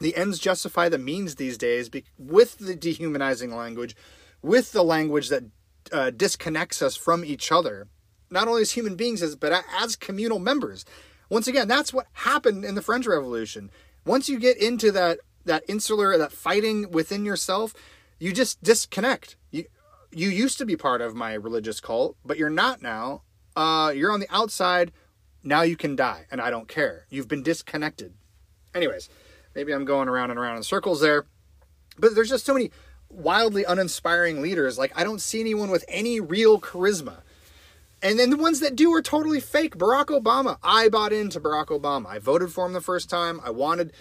the ends justify the means these days with the dehumanizing language, with the language that uh, disconnects us from each other, not only as human beings, but as communal members. Once again, that's what happened in the French Revolution. Once you get into that that insular, that fighting within yourself, you just disconnect. You you used to be part of my religious cult, but you're not now. Uh, you're on the outside. Now you can die, and I don't care. You've been disconnected. Anyways, maybe I'm going around and around in circles there, but there's just so many wildly uninspiring leaders. Like I don't see anyone with any real charisma. And then the ones that do are totally fake. Barack Obama. I bought into Barack Obama. I voted for him the first time. I wanted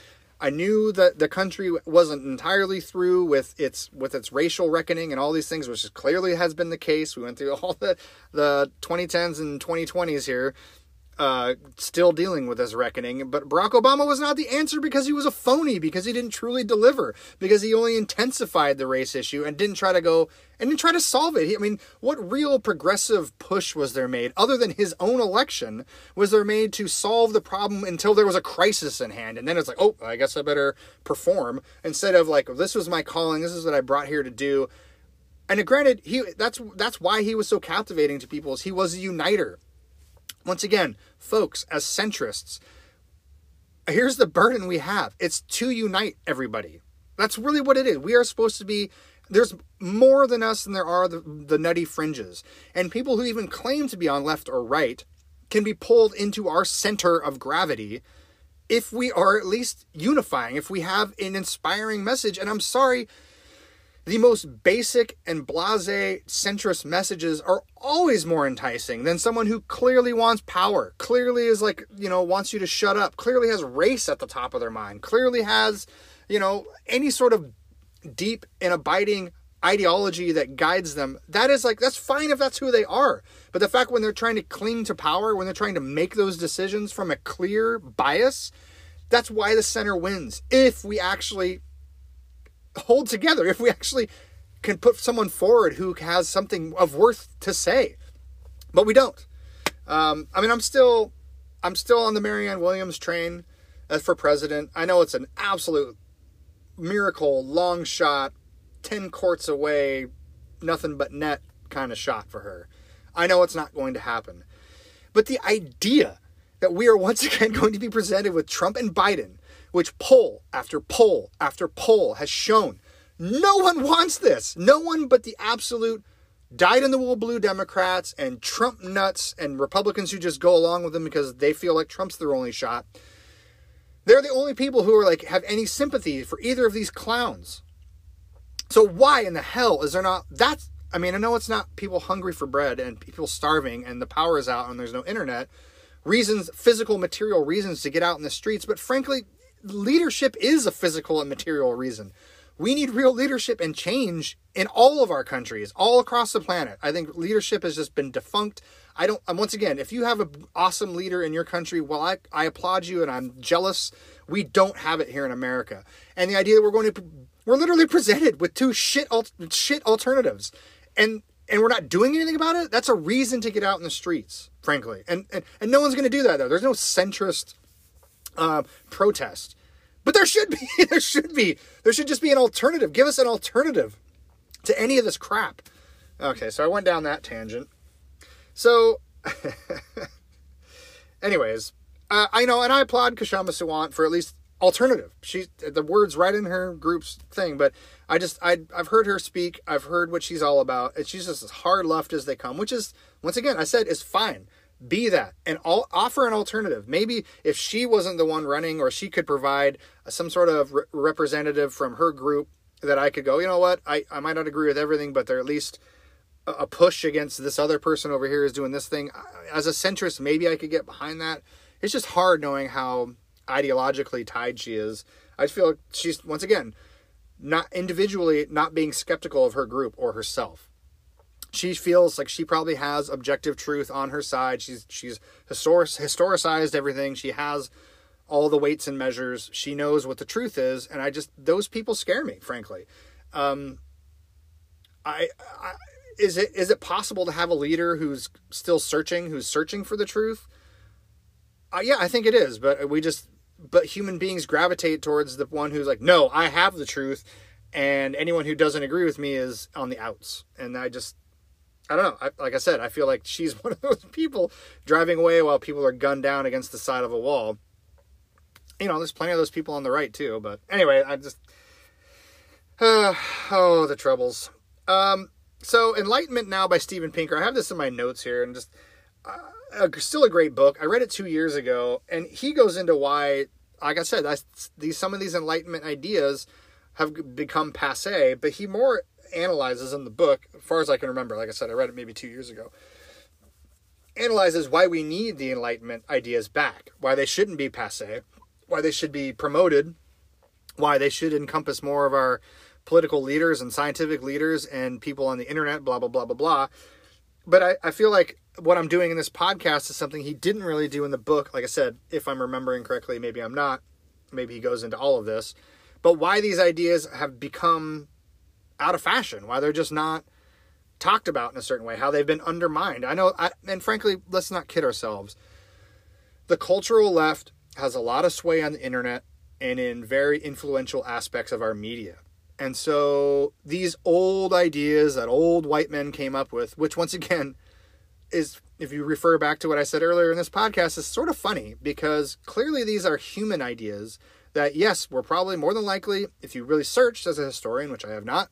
I knew that the country wasn't entirely through with its with its racial reckoning and all these things, which clearly has been the case. We went through all the the 2010s and 2020s here, uh, still dealing with this reckoning. But Barack Obama was not the answer because he was a phony, because he didn't truly deliver, because he only intensified the race issue and didn't try to go and didn't try to solve it. He, I mean, what real progressive push was there made, other than his own election, was there made to solve the problem until there was a crisis in hand? And then it's like, oh, I guess I better perform instead of like, this was my calling, this is what I brought here to do. And granted, he that's that's why he was so captivating to people is he was a uniter once again, folks, as centrists, here's the burden we have it's to unite everybody. That's really what it is. We are supposed to be there's more than us than there are the, the nutty fringes. And people who even claim to be on left or right can be pulled into our center of gravity if we are at least unifying, if we have an inspiring message. And I'm sorry, the most basic and blase centrist messages are always more enticing than someone who clearly wants power, clearly is like, you know, wants you to shut up, clearly has race at the top of their mind, clearly has, you know, any sort of deep and abiding ideology that guides them. That is like, that's fine if that's who they are. But the fact when they're trying to cling to power, when they're trying to make those decisions from a clear bias, that's why the center wins. If we actually hold together if we actually can put someone forward who has something of worth to say. But we don't. Um, I mean, I'm still, I'm still on the Marianne Williams train as for president. I know it's an absolute miracle, long shot, ten courts away, nothing but net kind of shot for her. I know it's not going to happen. But the idea that we are once again going to be presented with Trump and Biden which poll after poll after poll has shown no one wants this. No one but the absolute dyed in the wool blue Democrats and Trump nuts and Republicans who just go along with them because they feel like Trump's their only shot. They're the only people who are like have any sympathy for either of these clowns. So why in the hell is there not that's I mean, I know it's not people hungry for bread and people starving and the power is out and there's no internet. Reasons, physical, material reasons to get out in the streets, but frankly, leadership is a physical and material reason. We need real leadership and change in all of our countries, all across the planet. I think leadership has just been defunct. I don't, and once again, if you have an awesome leader in your country, well, I, I applaud you and I'm jealous. We don't have it here in America. And the idea that we're going to, we're literally presented with two shit, shit alternatives. And, and we're not doing anything about it. That's a reason to get out in the streets, frankly. And, and, and no one's going to do that though. There's no centrist uh, protest. But there should be. There should be. There should just be an alternative. Give us an alternative to any of this crap. Okay, so I went down that tangent. So, anyways, uh, I know, and I applaud Kshama Sawant for at least alternative. She the words right in her group's thing, but I just I I've heard her speak. I've heard what she's all about, and she's just as hard left as they come, which is once again I said is fine be that and all, offer an alternative. Maybe if she wasn't the one running, or she could provide some sort of re- representative from her group that I could go, you know what, I, I might not agree with everything, but they're at least a, a push against this other person over here is doing this thing. As a centrist, maybe I could get behind that. It's just hard knowing how ideologically tied she is. I feel like she's, once again, not individually not being skeptical of her group or herself. She feels like she probably has objective truth on her side. She's she's historic, historicized everything. She has all the weights and measures. She knows what the truth is, and I just those people scare me, frankly. Um, I, I is it is it possible to have a leader who's still searching, who's searching for the truth? Uh, yeah, I think it is, but we just but human beings gravitate towards the one who's like, no, I have the truth, and anyone who doesn't agree with me is on the outs. And I just I don't know. I, like I said, I feel like she's one of those people driving away while people are gunned down against the side of a wall. You know, there's plenty of those people on the right too. But anyway, I just uh, oh the troubles. Um, so Enlightenment Now by Steven Pinker. I have this in my notes here, and just uh, still a great book. I read it two years ago, and he goes into why, like I said, these some of these Enlightenment ideas have become passe, but he more analyzes in the book, as far as I can remember, like I said, I read it maybe two years ago, analyzes why we need the Enlightenment ideas back, why they shouldn't be passe, why they should be promoted, why they should encompass more of our political leaders and scientific leaders and people on the internet, blah, blah, blah, blah, blah. But I, I feel like what I'm doing in this podcast is something he didn't really do in the book. Like I said, if I'm remembering correctly, maybe I'm not. Maybe he goes into all of this. But why these ideas have become out of fashion, why they're just not talked about in a certain way, how they've been undermined. I know, I, and frankly, let's not kid ourselves. The cultural left has a lot of sway on the internet and in very influential aspects of our media. And so these old ideas that old white men came up with, which once again is, if you refer back to what I said earlier in this podcast, is sort of funny because clearly these are human ideas that, yes, were probably more than likely, if you really searched as a historian, which I have not,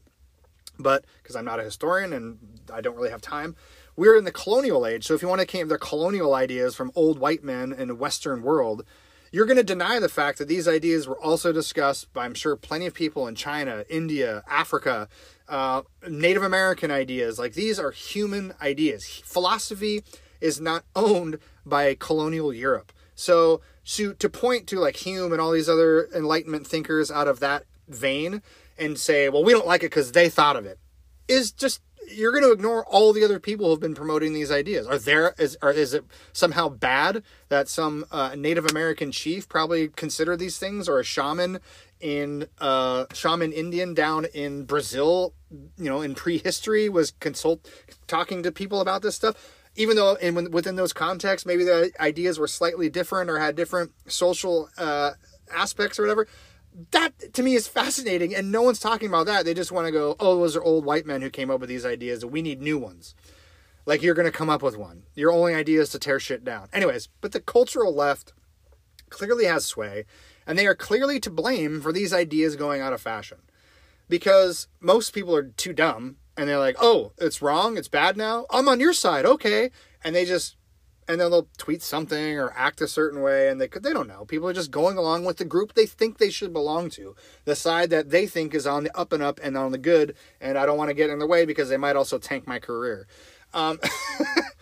but because I'm not a historian and I don't really have time, we're in the colonial age. So if you want to came the colonial ideas from old white men in the Western world, you're going to deny the fact that these ideas were also discussed by, I'm sure, plenty of people in China, India, Africa, uh, Native American ideas. Like these are human ideas. Philosophy is not owned by colonial Europe. So to, to point to like Hume and all these other Enlightenment thinkers out of that vein and say, well, we don't like it because they thought of it, is just you're going to ignore all the other people who've been promoting these ideas. Are there is is it somehow bad that some uh, Native American chief probably considered these things, or a shaman in uh, shaman Indian down in Brazil, you know, in prehistory was consult talking to people about this stuff? Even though in within those contexts, maybe the ideas were slightly different or had different social uh, aspects or whatever that to me is fascinating and no one's talking about that. They just want to go oh those are old white men who came up with these ideas. We need new ones. Like you're going to come up with one. Your only idea is to tear shit down. Anyways but the cultural left clearly has sway and they are clearly to blame for these ideas going out of fashion. Because most people are too dumb and they're like oh it's wrong it's bad now? I'm on your side okay. And they just and then they'll tweet something or act a certain way and they could they don't know. People are just going along with the group they think they should belong to the side that they think is on the up and up and on the good and i don't want to get in the way because they might also tank my career. Um,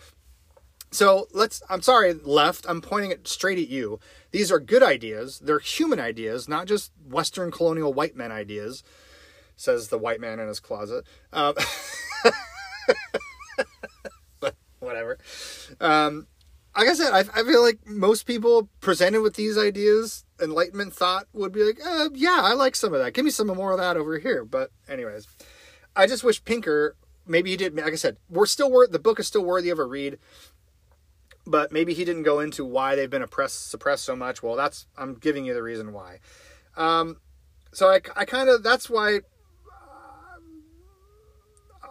so let's i'm sorry left i'm pointing it straight at you. These are good ideas they're human ideas not just western colonial white men ideas says the white man in his closet. Um, but whatever. Um, like I said, I, I feel like most people presented with these ideas, Enlightenment thought would be like, uh, yeah, I like some of that. Give me some more of that over here. But anyways, I just wish Pinker maybe he did. Like I said, we're still worth the book is still worthy of a read. But maybe he didn't go into why they've been oppressed, suppressed so much. Well, that's I'm giving you the reason why. Um, so I, I kind of that's why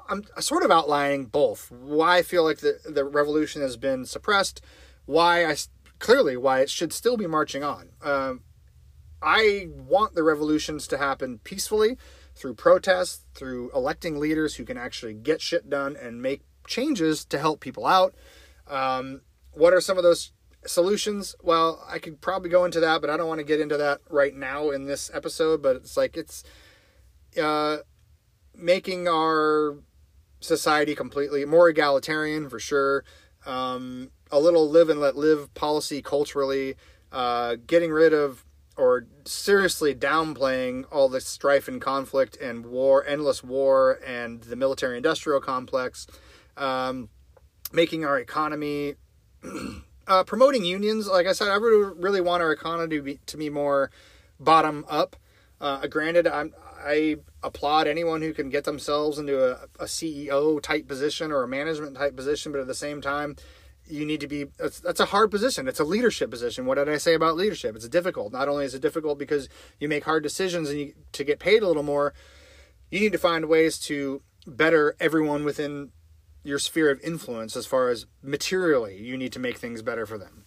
I'm sort of outlining both why I feel like the, the revolution has been suppressed, why I clearly why it should still be marching on. Um, I want the revolutions to happen peacefully through protests, through electing leaders who can actually get shit done and make changes to help people out. Um, what are some of those solutions? Well, I could probably go into that, but I don't want to get into that right now in this episode. But it's like it's uh, making our society completely. More egalitarian for sure. Um, a little live and let live policy culturally. Uh, getting rid of or seriously downplaying all the strife and conflict and war, endless war, and the military industrial complex. um, making our economy, uh, promoting unions. Like I said, I really, really want our economy to be, to be more bottom up. Uh, granted, I'm, I applaud anyone who can get themselves into a, a CEO type position or a management type position, but at the same time, you need to be that's, that's a hard position. It's a leadership position. What did i say about leadership? It's difficult. Not only is it difficult because you make hard decisions and you to get paid a little more you need to find ways to better everyone within your sphere of influence as far as materially you need to make things better for them.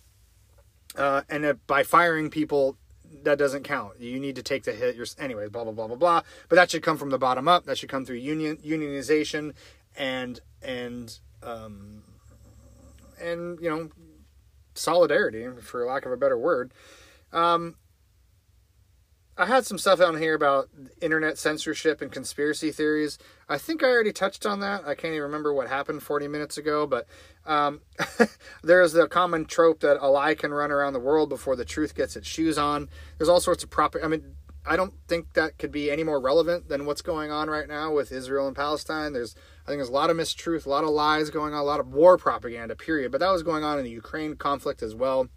Uh, and by firing people that doesn't count. You need to take the hit You're, anyway blah blah blah blah blah. But that should come from the bottom up. That should come through union unionization and and um, and you know solidarity, for lack of a better word. Um, I had some stuff on here about internet censorship and conspiracy theories. I think I already touched on that. I can't even remember what happened 40 minutes ago, but um, there's the common trope that a lie can run around the world before the truth gets its shoes on. There's all sorts of prop. I mean, I don't think that could be any more relevant than what's going on right now with Israel and Palestine. There's I think there's a lot of mistruth, a lot of lies going on, a lot of war propaganda, period. But that was going on in the Ukraine conflict as well.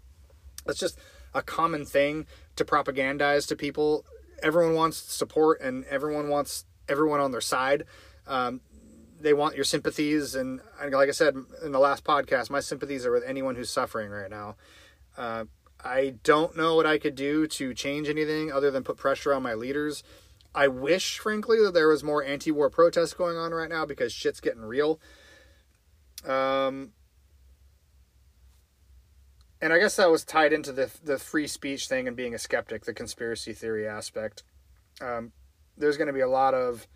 It's just a common thing to propagandize to people. Everyone wants support and everyone wants everyone on their side. Um, they want your sympathies. And, and, like I said in the last podcast, my sympathies are with anyone who's suffering right now. Uh, I don't know what I could do to change anything other than put pressure on my leaders I wish, frankly, that there was more anti-war protests going on right now because shit's getting real. Um, and I guess that was tied into the the free speech thing and being a skeptic, the conspiracy theory aspect. Um, there's going to be a lot of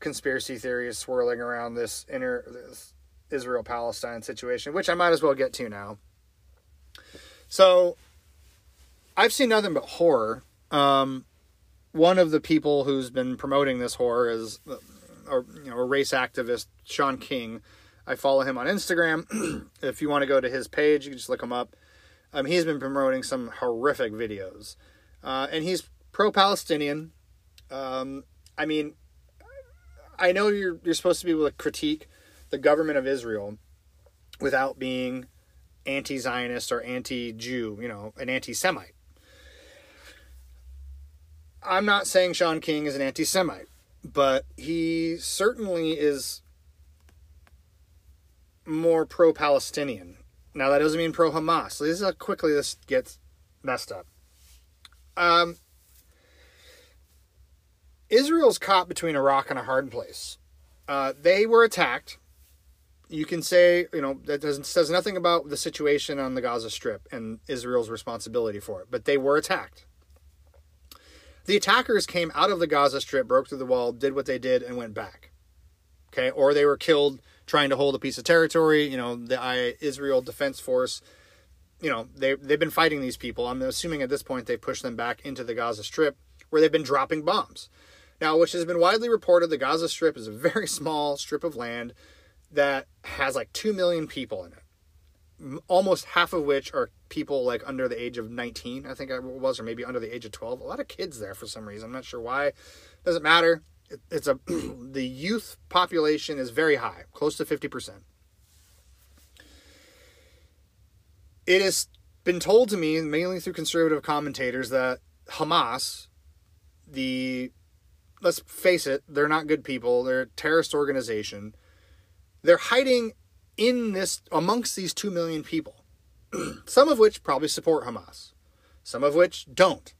conspiracy theories swirling around this inner this Israel Palestine situation, which I might as well get to now. So, I've seen nothing but horror. Um, one of the people who's been promoting this horror is a, you know, a race activist, Shaun King. I follow him on Instagram. if you want to go to his page, you can just look him up. Um, he's been promoting some horrific videos, uh, and he's pro-Palestinian. Um, I mean, I know you're you're supposed to be able to critique the government of Israel without being anti-Zionist or anti-Jew, you know, an anti-Semite. I'm not saying Shaun King is an anti Semite, but he certainly is more pro Palestinian. Now, that doesn't mean pro Hamas. This is how quickly this gets messed up. Um, Israel's caught between a rock and a hard place. Uh, they were attacked. You can say, you know, that doesn't says nothing about the situation on the Gaza Strip and Israel's responsibility for it, but they were attacked. The attackers came out of the Gaza Strip, broke through the wall, did what they did, and went back. Okay, or they were killed trying to hold a piece of territory. You know, the Israel Defense Force. You know, they they've been fighting these people. I'm assuming at this point they pushed them back into the Gaza Strip, where they've been dropping bombs. Now, which has been widely reported, the Gaza Strip is a very small strip of land that has like two million people in it almost half of which are people like under the age of 19 i think i was or maybe under the age of 12 a lot of kids there for some reason i'm not sure why doesn't matter it, it's a the youth population is very high close to 50% it has been told to me mainly through conservative commentators that hamas the let's face it they're not good people they're a terrorist organization. They're hiding in this amongst these 2 million people some of which probably support Hamas some of which don't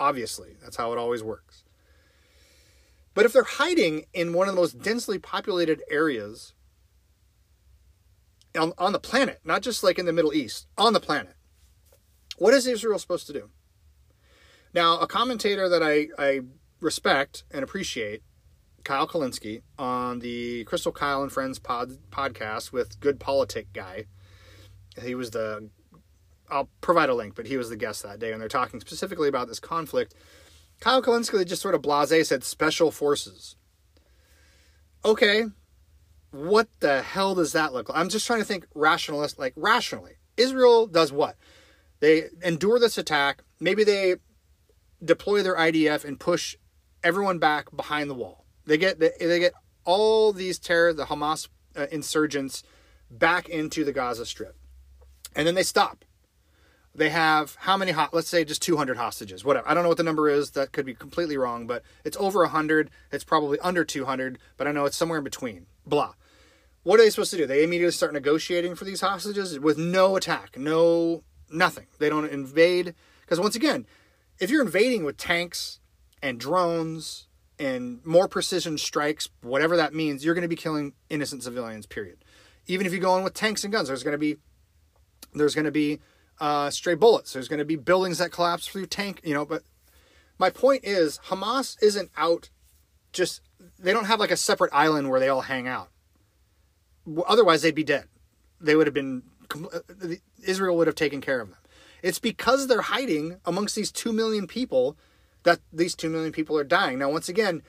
obviously. That's how it always works but if they're hiding in one of the most densely populated areas on, on the planet not just like in the middle east on the planet what is israel supposed to do now a commentator that i, I respect and appreciate Kyle Kulinski on the Krystal Kyle and Friends pod, podcast with Good Politic guy. He was the I'll provide a link, but he was the guest that day, and they're talking specifically about this conflict. Kyle Kulinski just sort of blase said special forces. Okay, what the hell does that look like? I'm just trying to think rationalist, like rationally. Israel does what? They endure this attack. Maybe they deploy their IDF and push everyone back behind the wall. They get they, they get all these terror, the Hamas uh, insurgents back into the Gaza Strip. And then they stop. They have how many, ho- let's say just 200 hostages, whatever. I don't know what the number is. That could be completely wrong, but it's over 100. It's probably under 200, but I know it's somewhere in between. Blah. What are they supposed to do? They immediately start negotiating for these hostages with no attack, no nothing. They don't invade. Because once again, if you're invading with tanks and drones and more precision strikes, whatever that means, you're going to be killing innocent civilians. Period. Even if you go in with tanks and guns, there's going to be there's going to be uh, stray bullets. There's going to be buildings that collapse through tank. You know, but my point is, Hamas isn't out. Just they don't have like a separate island where they all hang out. Otherwise, they'd be dead. They would have been. Israel would have taken care of them. It's because they're hiding amongst these two million people that these 2 million people are dying. Now, once again,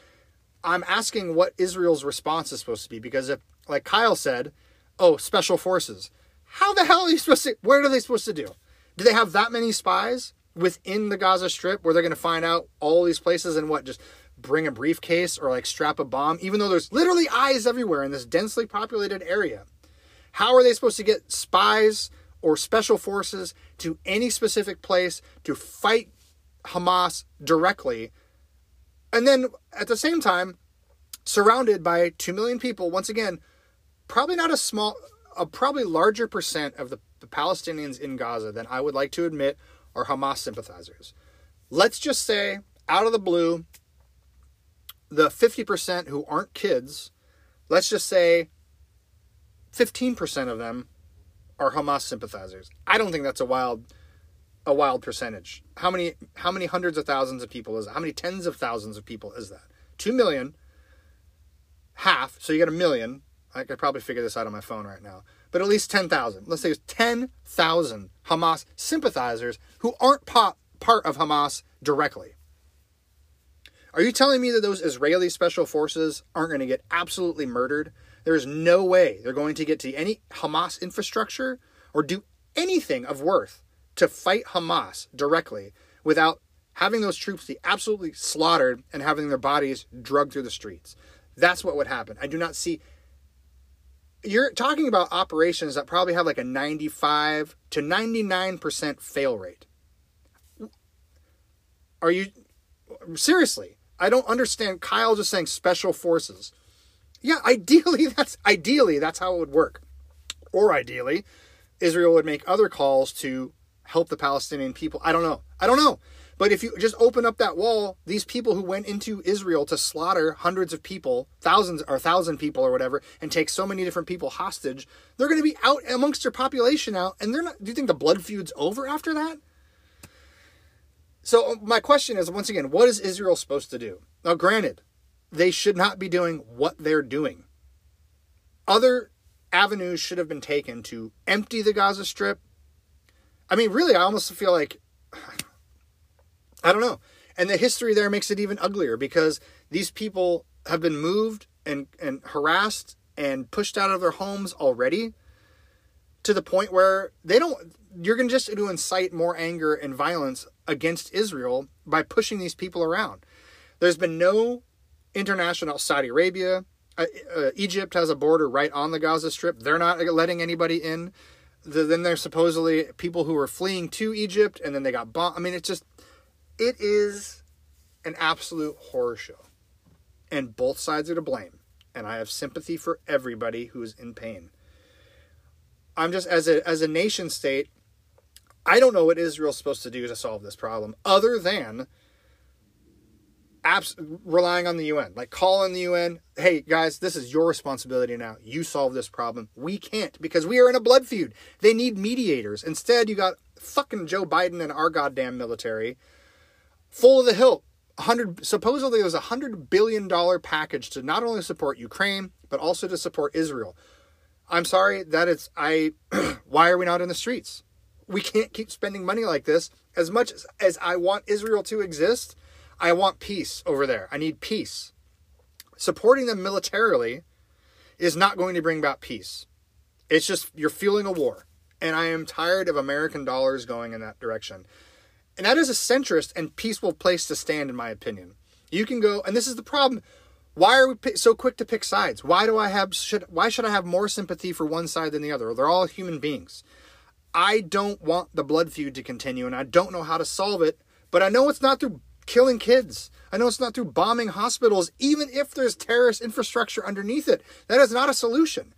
I'm asking what Israel's response is supposed to be because if, like Kyle said, oh, special forces. How the hell are you supposed to, what are they supposed to do? Do they have that many spies within the Gaza Strip where they're going to find out all these places and what, just bring a briefcase or like strap a bomb, even though there's literally eyes everywhere in this densely populated area? How are they supposed to get spies or special forces to any specific place to fight Hamas directly. And then at the same time, surrounded by 2 million people, once again, probably not a small, a probably larger percent of the, the Palestinians in Gaza than I would like to admit are Hamas sympathizers. Let's just say, out of the blue, the 50% who aren't kids, let's just say 15% of them are Hamas sympathizers. I don't think that's a wild a wild percentage. How many how many hundreds of thousands of people is that? How many tens of thousands of people is that? 2 million half, so you got a million. I could probably figure this out on my phone right now. But at least 10,000. Let's say it's 10,000 Hamas sympathizers who aren't part of Hamas directly. Are you telling me that those Israeli special forces aren't going to get absolutely murdered? There is no way they're going to get to any Hamas infrastructure or do anything of worth to fight Hamas directly without having those troops be absolutely slaughtered and having their bodies drugged through the streets. That's what would happen. I do not see. You're talking about operations that probably have like a 95 to 99% fail rate. Are you. Seriously, I don't understand. Kyle just saying special forces. Yeah, ideally, that's ideally that's how it would work. Or ideally, Israel would make other calls to help the Palestinian people. I don't know. I don't know. But if you just open up that wall, these people who went into Israel to slaughter hundreds of people, thousands or thousand people or whatever, and take so many different people hostage, they're going to be out amongst their population now. And they're not. Do you think the blood feud's over after that? So uh, my question is once again, what is Israel supposed to do? Now, granted, they should not be doing what they're doing. Other avenues should have been taken to empty the Gaza Strip, I mean, really, I almost feel like I don't know. And the history there makes it even uglier because these people have been moved and, and harassed and pushed out of their homes already to the point where they don't you're going to just to incite more anger and violence against Israel by pushing these people around. There's been no international Saudi Arabia, uh, uh, Egypt has a border right on the Gaza Strip. They're not letting anybody in the, then there's supposedly people who were fleeing to Egypt and then they got bombed. I mean, it's just, it is an absolute horror show. And both sides are to blame. And I have sympathy for everybody who's in pain. I'm just, as a, as a nation state, I don't know what Israel's supposed to do to solve this problem other than abs- relying on the UN, like calling the UN, hey guys, this is your responsibility now. You solve this problem. We can't because we are in a blood feud. They need mediators. Instead, you got fucking Joe Biden and our goddamn military full of the hilt. 100 supposedly it was a 100 billion dollar package to not only support Ukraine but also to support Israel. I'm sorry that it's I why are we not in the streets? We can't keep spending money like this as much as, as I want Israel to exist I want peace over there. I need peace. Supporting them militarily is not going to bring about peace. It's just you're fueling a war. And I am tired of American dollars going in that direction. And that is a centrist and peaceful place to stand, in my opinion. You can go, and this is the problem. Why are we so quick to pick sides? Why do I have should why should I have more sympathy for one side than the other? They're all human beings. I don't want the blood feud to continue and I don't know how to solve it, but I know it's not through killing kids. I know it's not through bombing hospitals even if there's terrorist infrastructure underneath it. That is not a solution.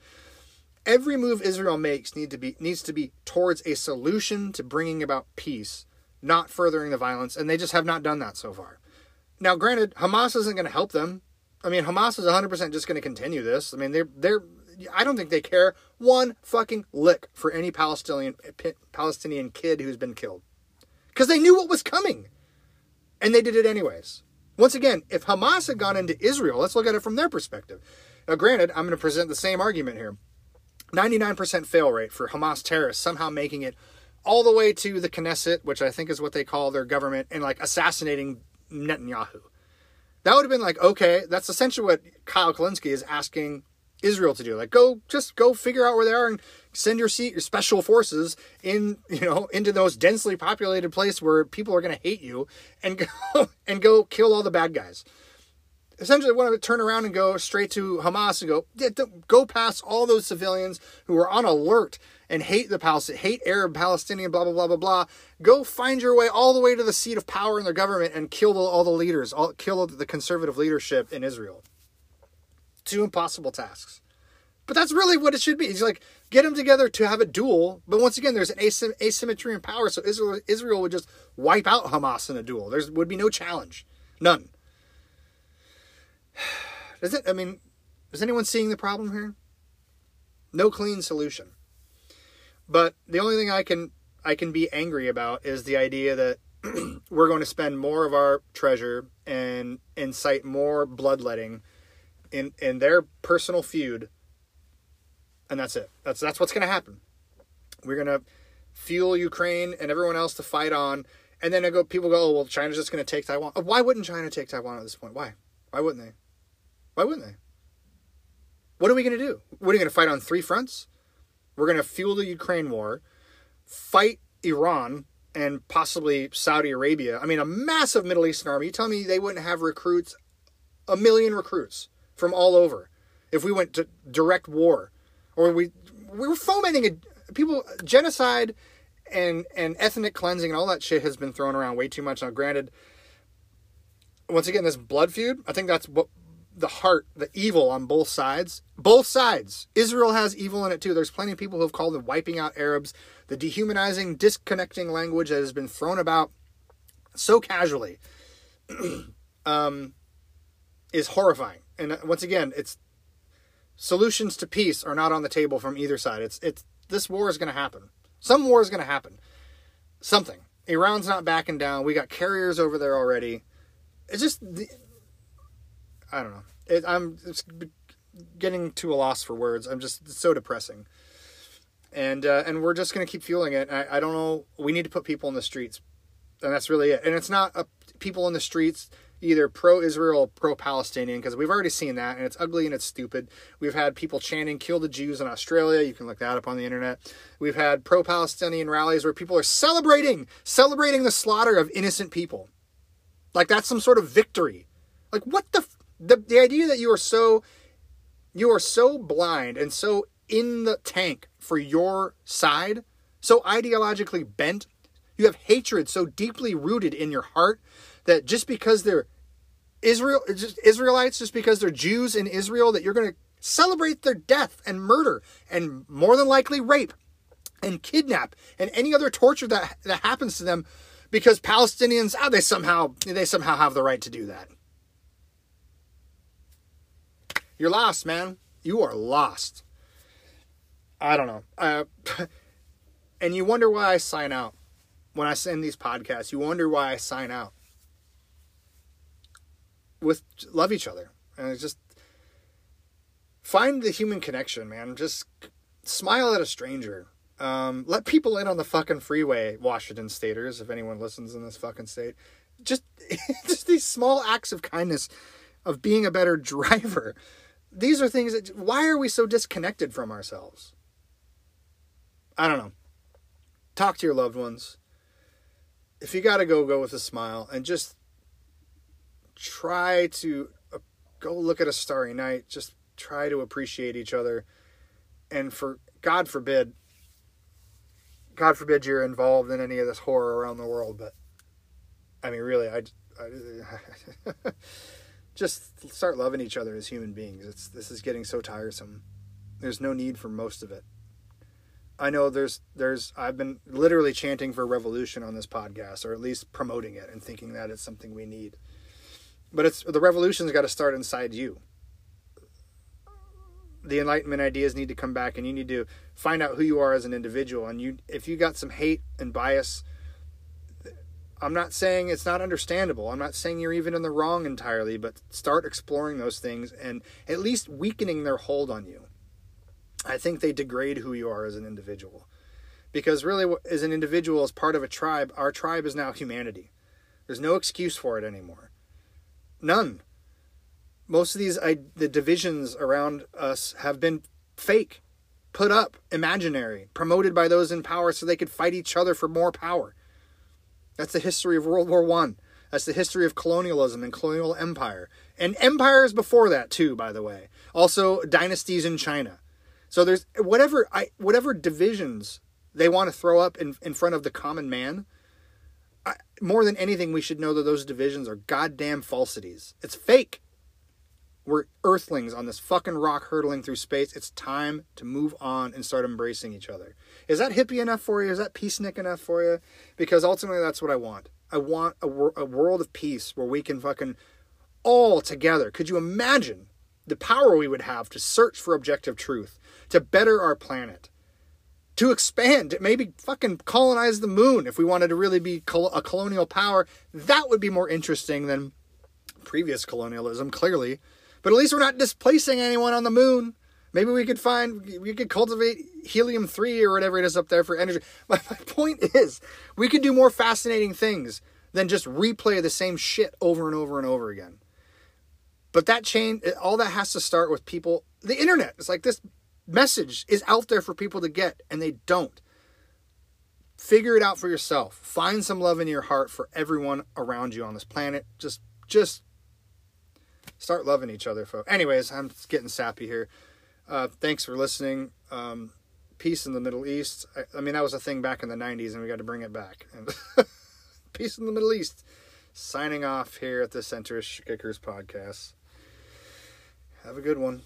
Every move Israel makes need to be needs to be towards a solution to bringing about peace, not furthering the violence, and they just have not done that so far. Now, granted, Hamas isn't going to help them. I mean, Hamas is 100% just going to continue this. I mean, they're they're I don't think they care one fucking lick for any Palestinian Palestinian kid who's been killed. Cuz they knew what was coming. And they did it anyways. Once again, if Hamas had gone into Israel, let's look at it from their perspective. Now, granted, I'm going to present the same argument here. 99% fail rate for Hamas terrorists somehow making it all the way to the Knesset, which I think is what they call their government, and like assassinating Netanyahu. That would have been like, okay, that's essentially what Kyle Kulinski is asking Israel to do. Like, go, just go figure out where they are and send your, your special forces in, you know, into those densely populated place where people are going to hate you and go and go kill all the bad guys essentially want to turn around and go straight to Hamas and go, yeah, go past all those civilians who are on alert and hate the Palestinian, hate Arab Palestinian, blah blah blah blah blah. Go find your way all the way to the seat of power in their government and kill the, all the leaders, all, kill the conservative leadership in Israel. Two impossible tasks, but that's really what it should be. It's like get them together to have a duel. But once again, there's an asym- asymmetry in power, so Israel Israel would just wipe out Hamas in a duel. There would be no challenge, none. Is it? I mean, is anyone seeing the problem here? No clean solution. But the only thing I can I can be angry about is the idea that we're going to spend more of our treasure and incite more bloodletting in in their personal feud, and that's it. That's that's what's going to happen. We're going to fuel Ukraine and everyone else to fight on, and then I go. People go, "Oh well, China's just going to take Taiwan." Why wouldn't China take Taiwan at this point? Why? Why wouldn't they? Why wouldn't they? What are we going to do? What are we going to fight on three fronts? We're going to fuel the Ukraine war, fight Iran and possibly Saudi Arabia. I mean, a massive Middle Eastern army. You tell me they wouldn't have recruits, a million recruits from all over, if we went to direct war, or we we were fomenting a people genocide and and ethnic cleansing and all that shit has been thrown around way too much. Now, granted, once again, this blood feud, I think that's what the heart, the evil on both sides. Both sides. Israel has evil in it too. There's plenty of people who have called it wiping out Arabs, the dehumanizing, disconnecting language that has been thrown about so casually um, is horrifying. And uh, once again, it's solutions to peace are not on the table from either side. It's it's this war is going to happen. Some war is going to happen. Something. Iran's not backing down. We got carriers over there already. It's just I don't know. It, I'm getting to a loss for words. I'm just so depressing. And uh, and we're just gonna keep fueling it. I, I don't know. We need to put people in the streets, and that's really it. And it's not a, people in the streets either pro-Israel or pro-Palestinian because we've already seen that, and it's ugly and it's stupid. We've had people chanting "Kill the Jews" in Australia. You can look that up on the internet. We've had pro-Palestinian rallies where people are celebrating celebrating the slaughter of innocent people, like that's some sort of victory. Like what the the the idea that you are so you are so blind and so in the tank for your side, so ideologically bent, you have hatred so deeply rooted in your heart that just because they're Israel just Israelites, just because they're Jews in Israel, that you're going to celebrate their death and murder and more than likely rape and kidnap and any other torture that that happens to them because Palestinians ah, they somehow they somehow have the right to do that. You're lost, man. You are lost. I don't know. Uh, and you wonder why I sign out when I send these podcasts. You wonder why I sign out. With love each other and just find the human connection, man. Just smile at a stranger. Um, let people in on the fucking freeway, Washington staters, if anyone listens in this fucking state. Just, just these small acts of kindness, of being a better driver these are things that why are we so disconnected from ourselves? I don't know. Talk to your loved ones. If you got to go, go with a smile and just try to uh, go look at a starry night. Just try to appreciate each other. And for God forbid, God forbid you're involved in any of this horror around the world, but I mean, really, I, I just start loving each other as human beings. It's this is getting so tiresome. There's no need for most of it. I know there's there's I've been literally chanting for revolution on this podcast, or at least promoting it and thinking that it's something we need. But it's the revolution's got to start inside you. The enlightenment ideas need to come back, and you need to find out who you are as an individual. And you, if you got some hate and bias, I'm not saying it's not understandable. I'm not saying you're even in the wrong entirely, but start exploring those things and at least weakening their hold on you. I think they degrade who you are as an individual. Because really, as an individual, as part of a tribe, our tribe is now humanity. There's no excuse for it anymore. None. Most of these I, the divisions around us have been fake, put up, imaginary, promoted by those in power so they could fight each other for more power. That's the history of World War One. That's the history of colonialism and colonial empire. And empires before that too, by the way. Also dynasties in China. So there's whatever I whatever divisions they want to throw up in, in front of the common man. I, more than anything, we should know that those divisions are goddamn falsities. It's fake. We're earthlings on this fucking rock hurtling through space. It's time to move on and start embracing each other. Is that hippie enough for you? Is that peacenik enough for you? Because ultimately, that's what I want. I want a, wor- a world of peace where we can fucking all together. Could you imagine the power we would have to search for objective truth, to better our planet, to expand, maybe fucking colonize the moon if we wanted to really be a colonial power? That would be more interesting than previous colonialism, clearly. But at least we're not displacing anyone on the moon. Maybe we could find, we could cultivate helium 3 or whatever it is up there for energy. My, my point is, we could do more fascinating things than just replay the same shit over and over and over again. But that chain, all that has to start with people, the internet. It's like this message is out there for people to get, and they don't. Figure it out for yourself. Find some love in your heart for everyone around you on this planet. Just, just start loving each other, folks. Anyways, I'm getting sappy here. Uh, thanks for listening. Um, peace in the Middle East. I, I, mean, that was a thing back in the 90s, and we got to bring it back. peace in the Middle East. Signing off here at the Centrist Kickers podcast. Have a good one.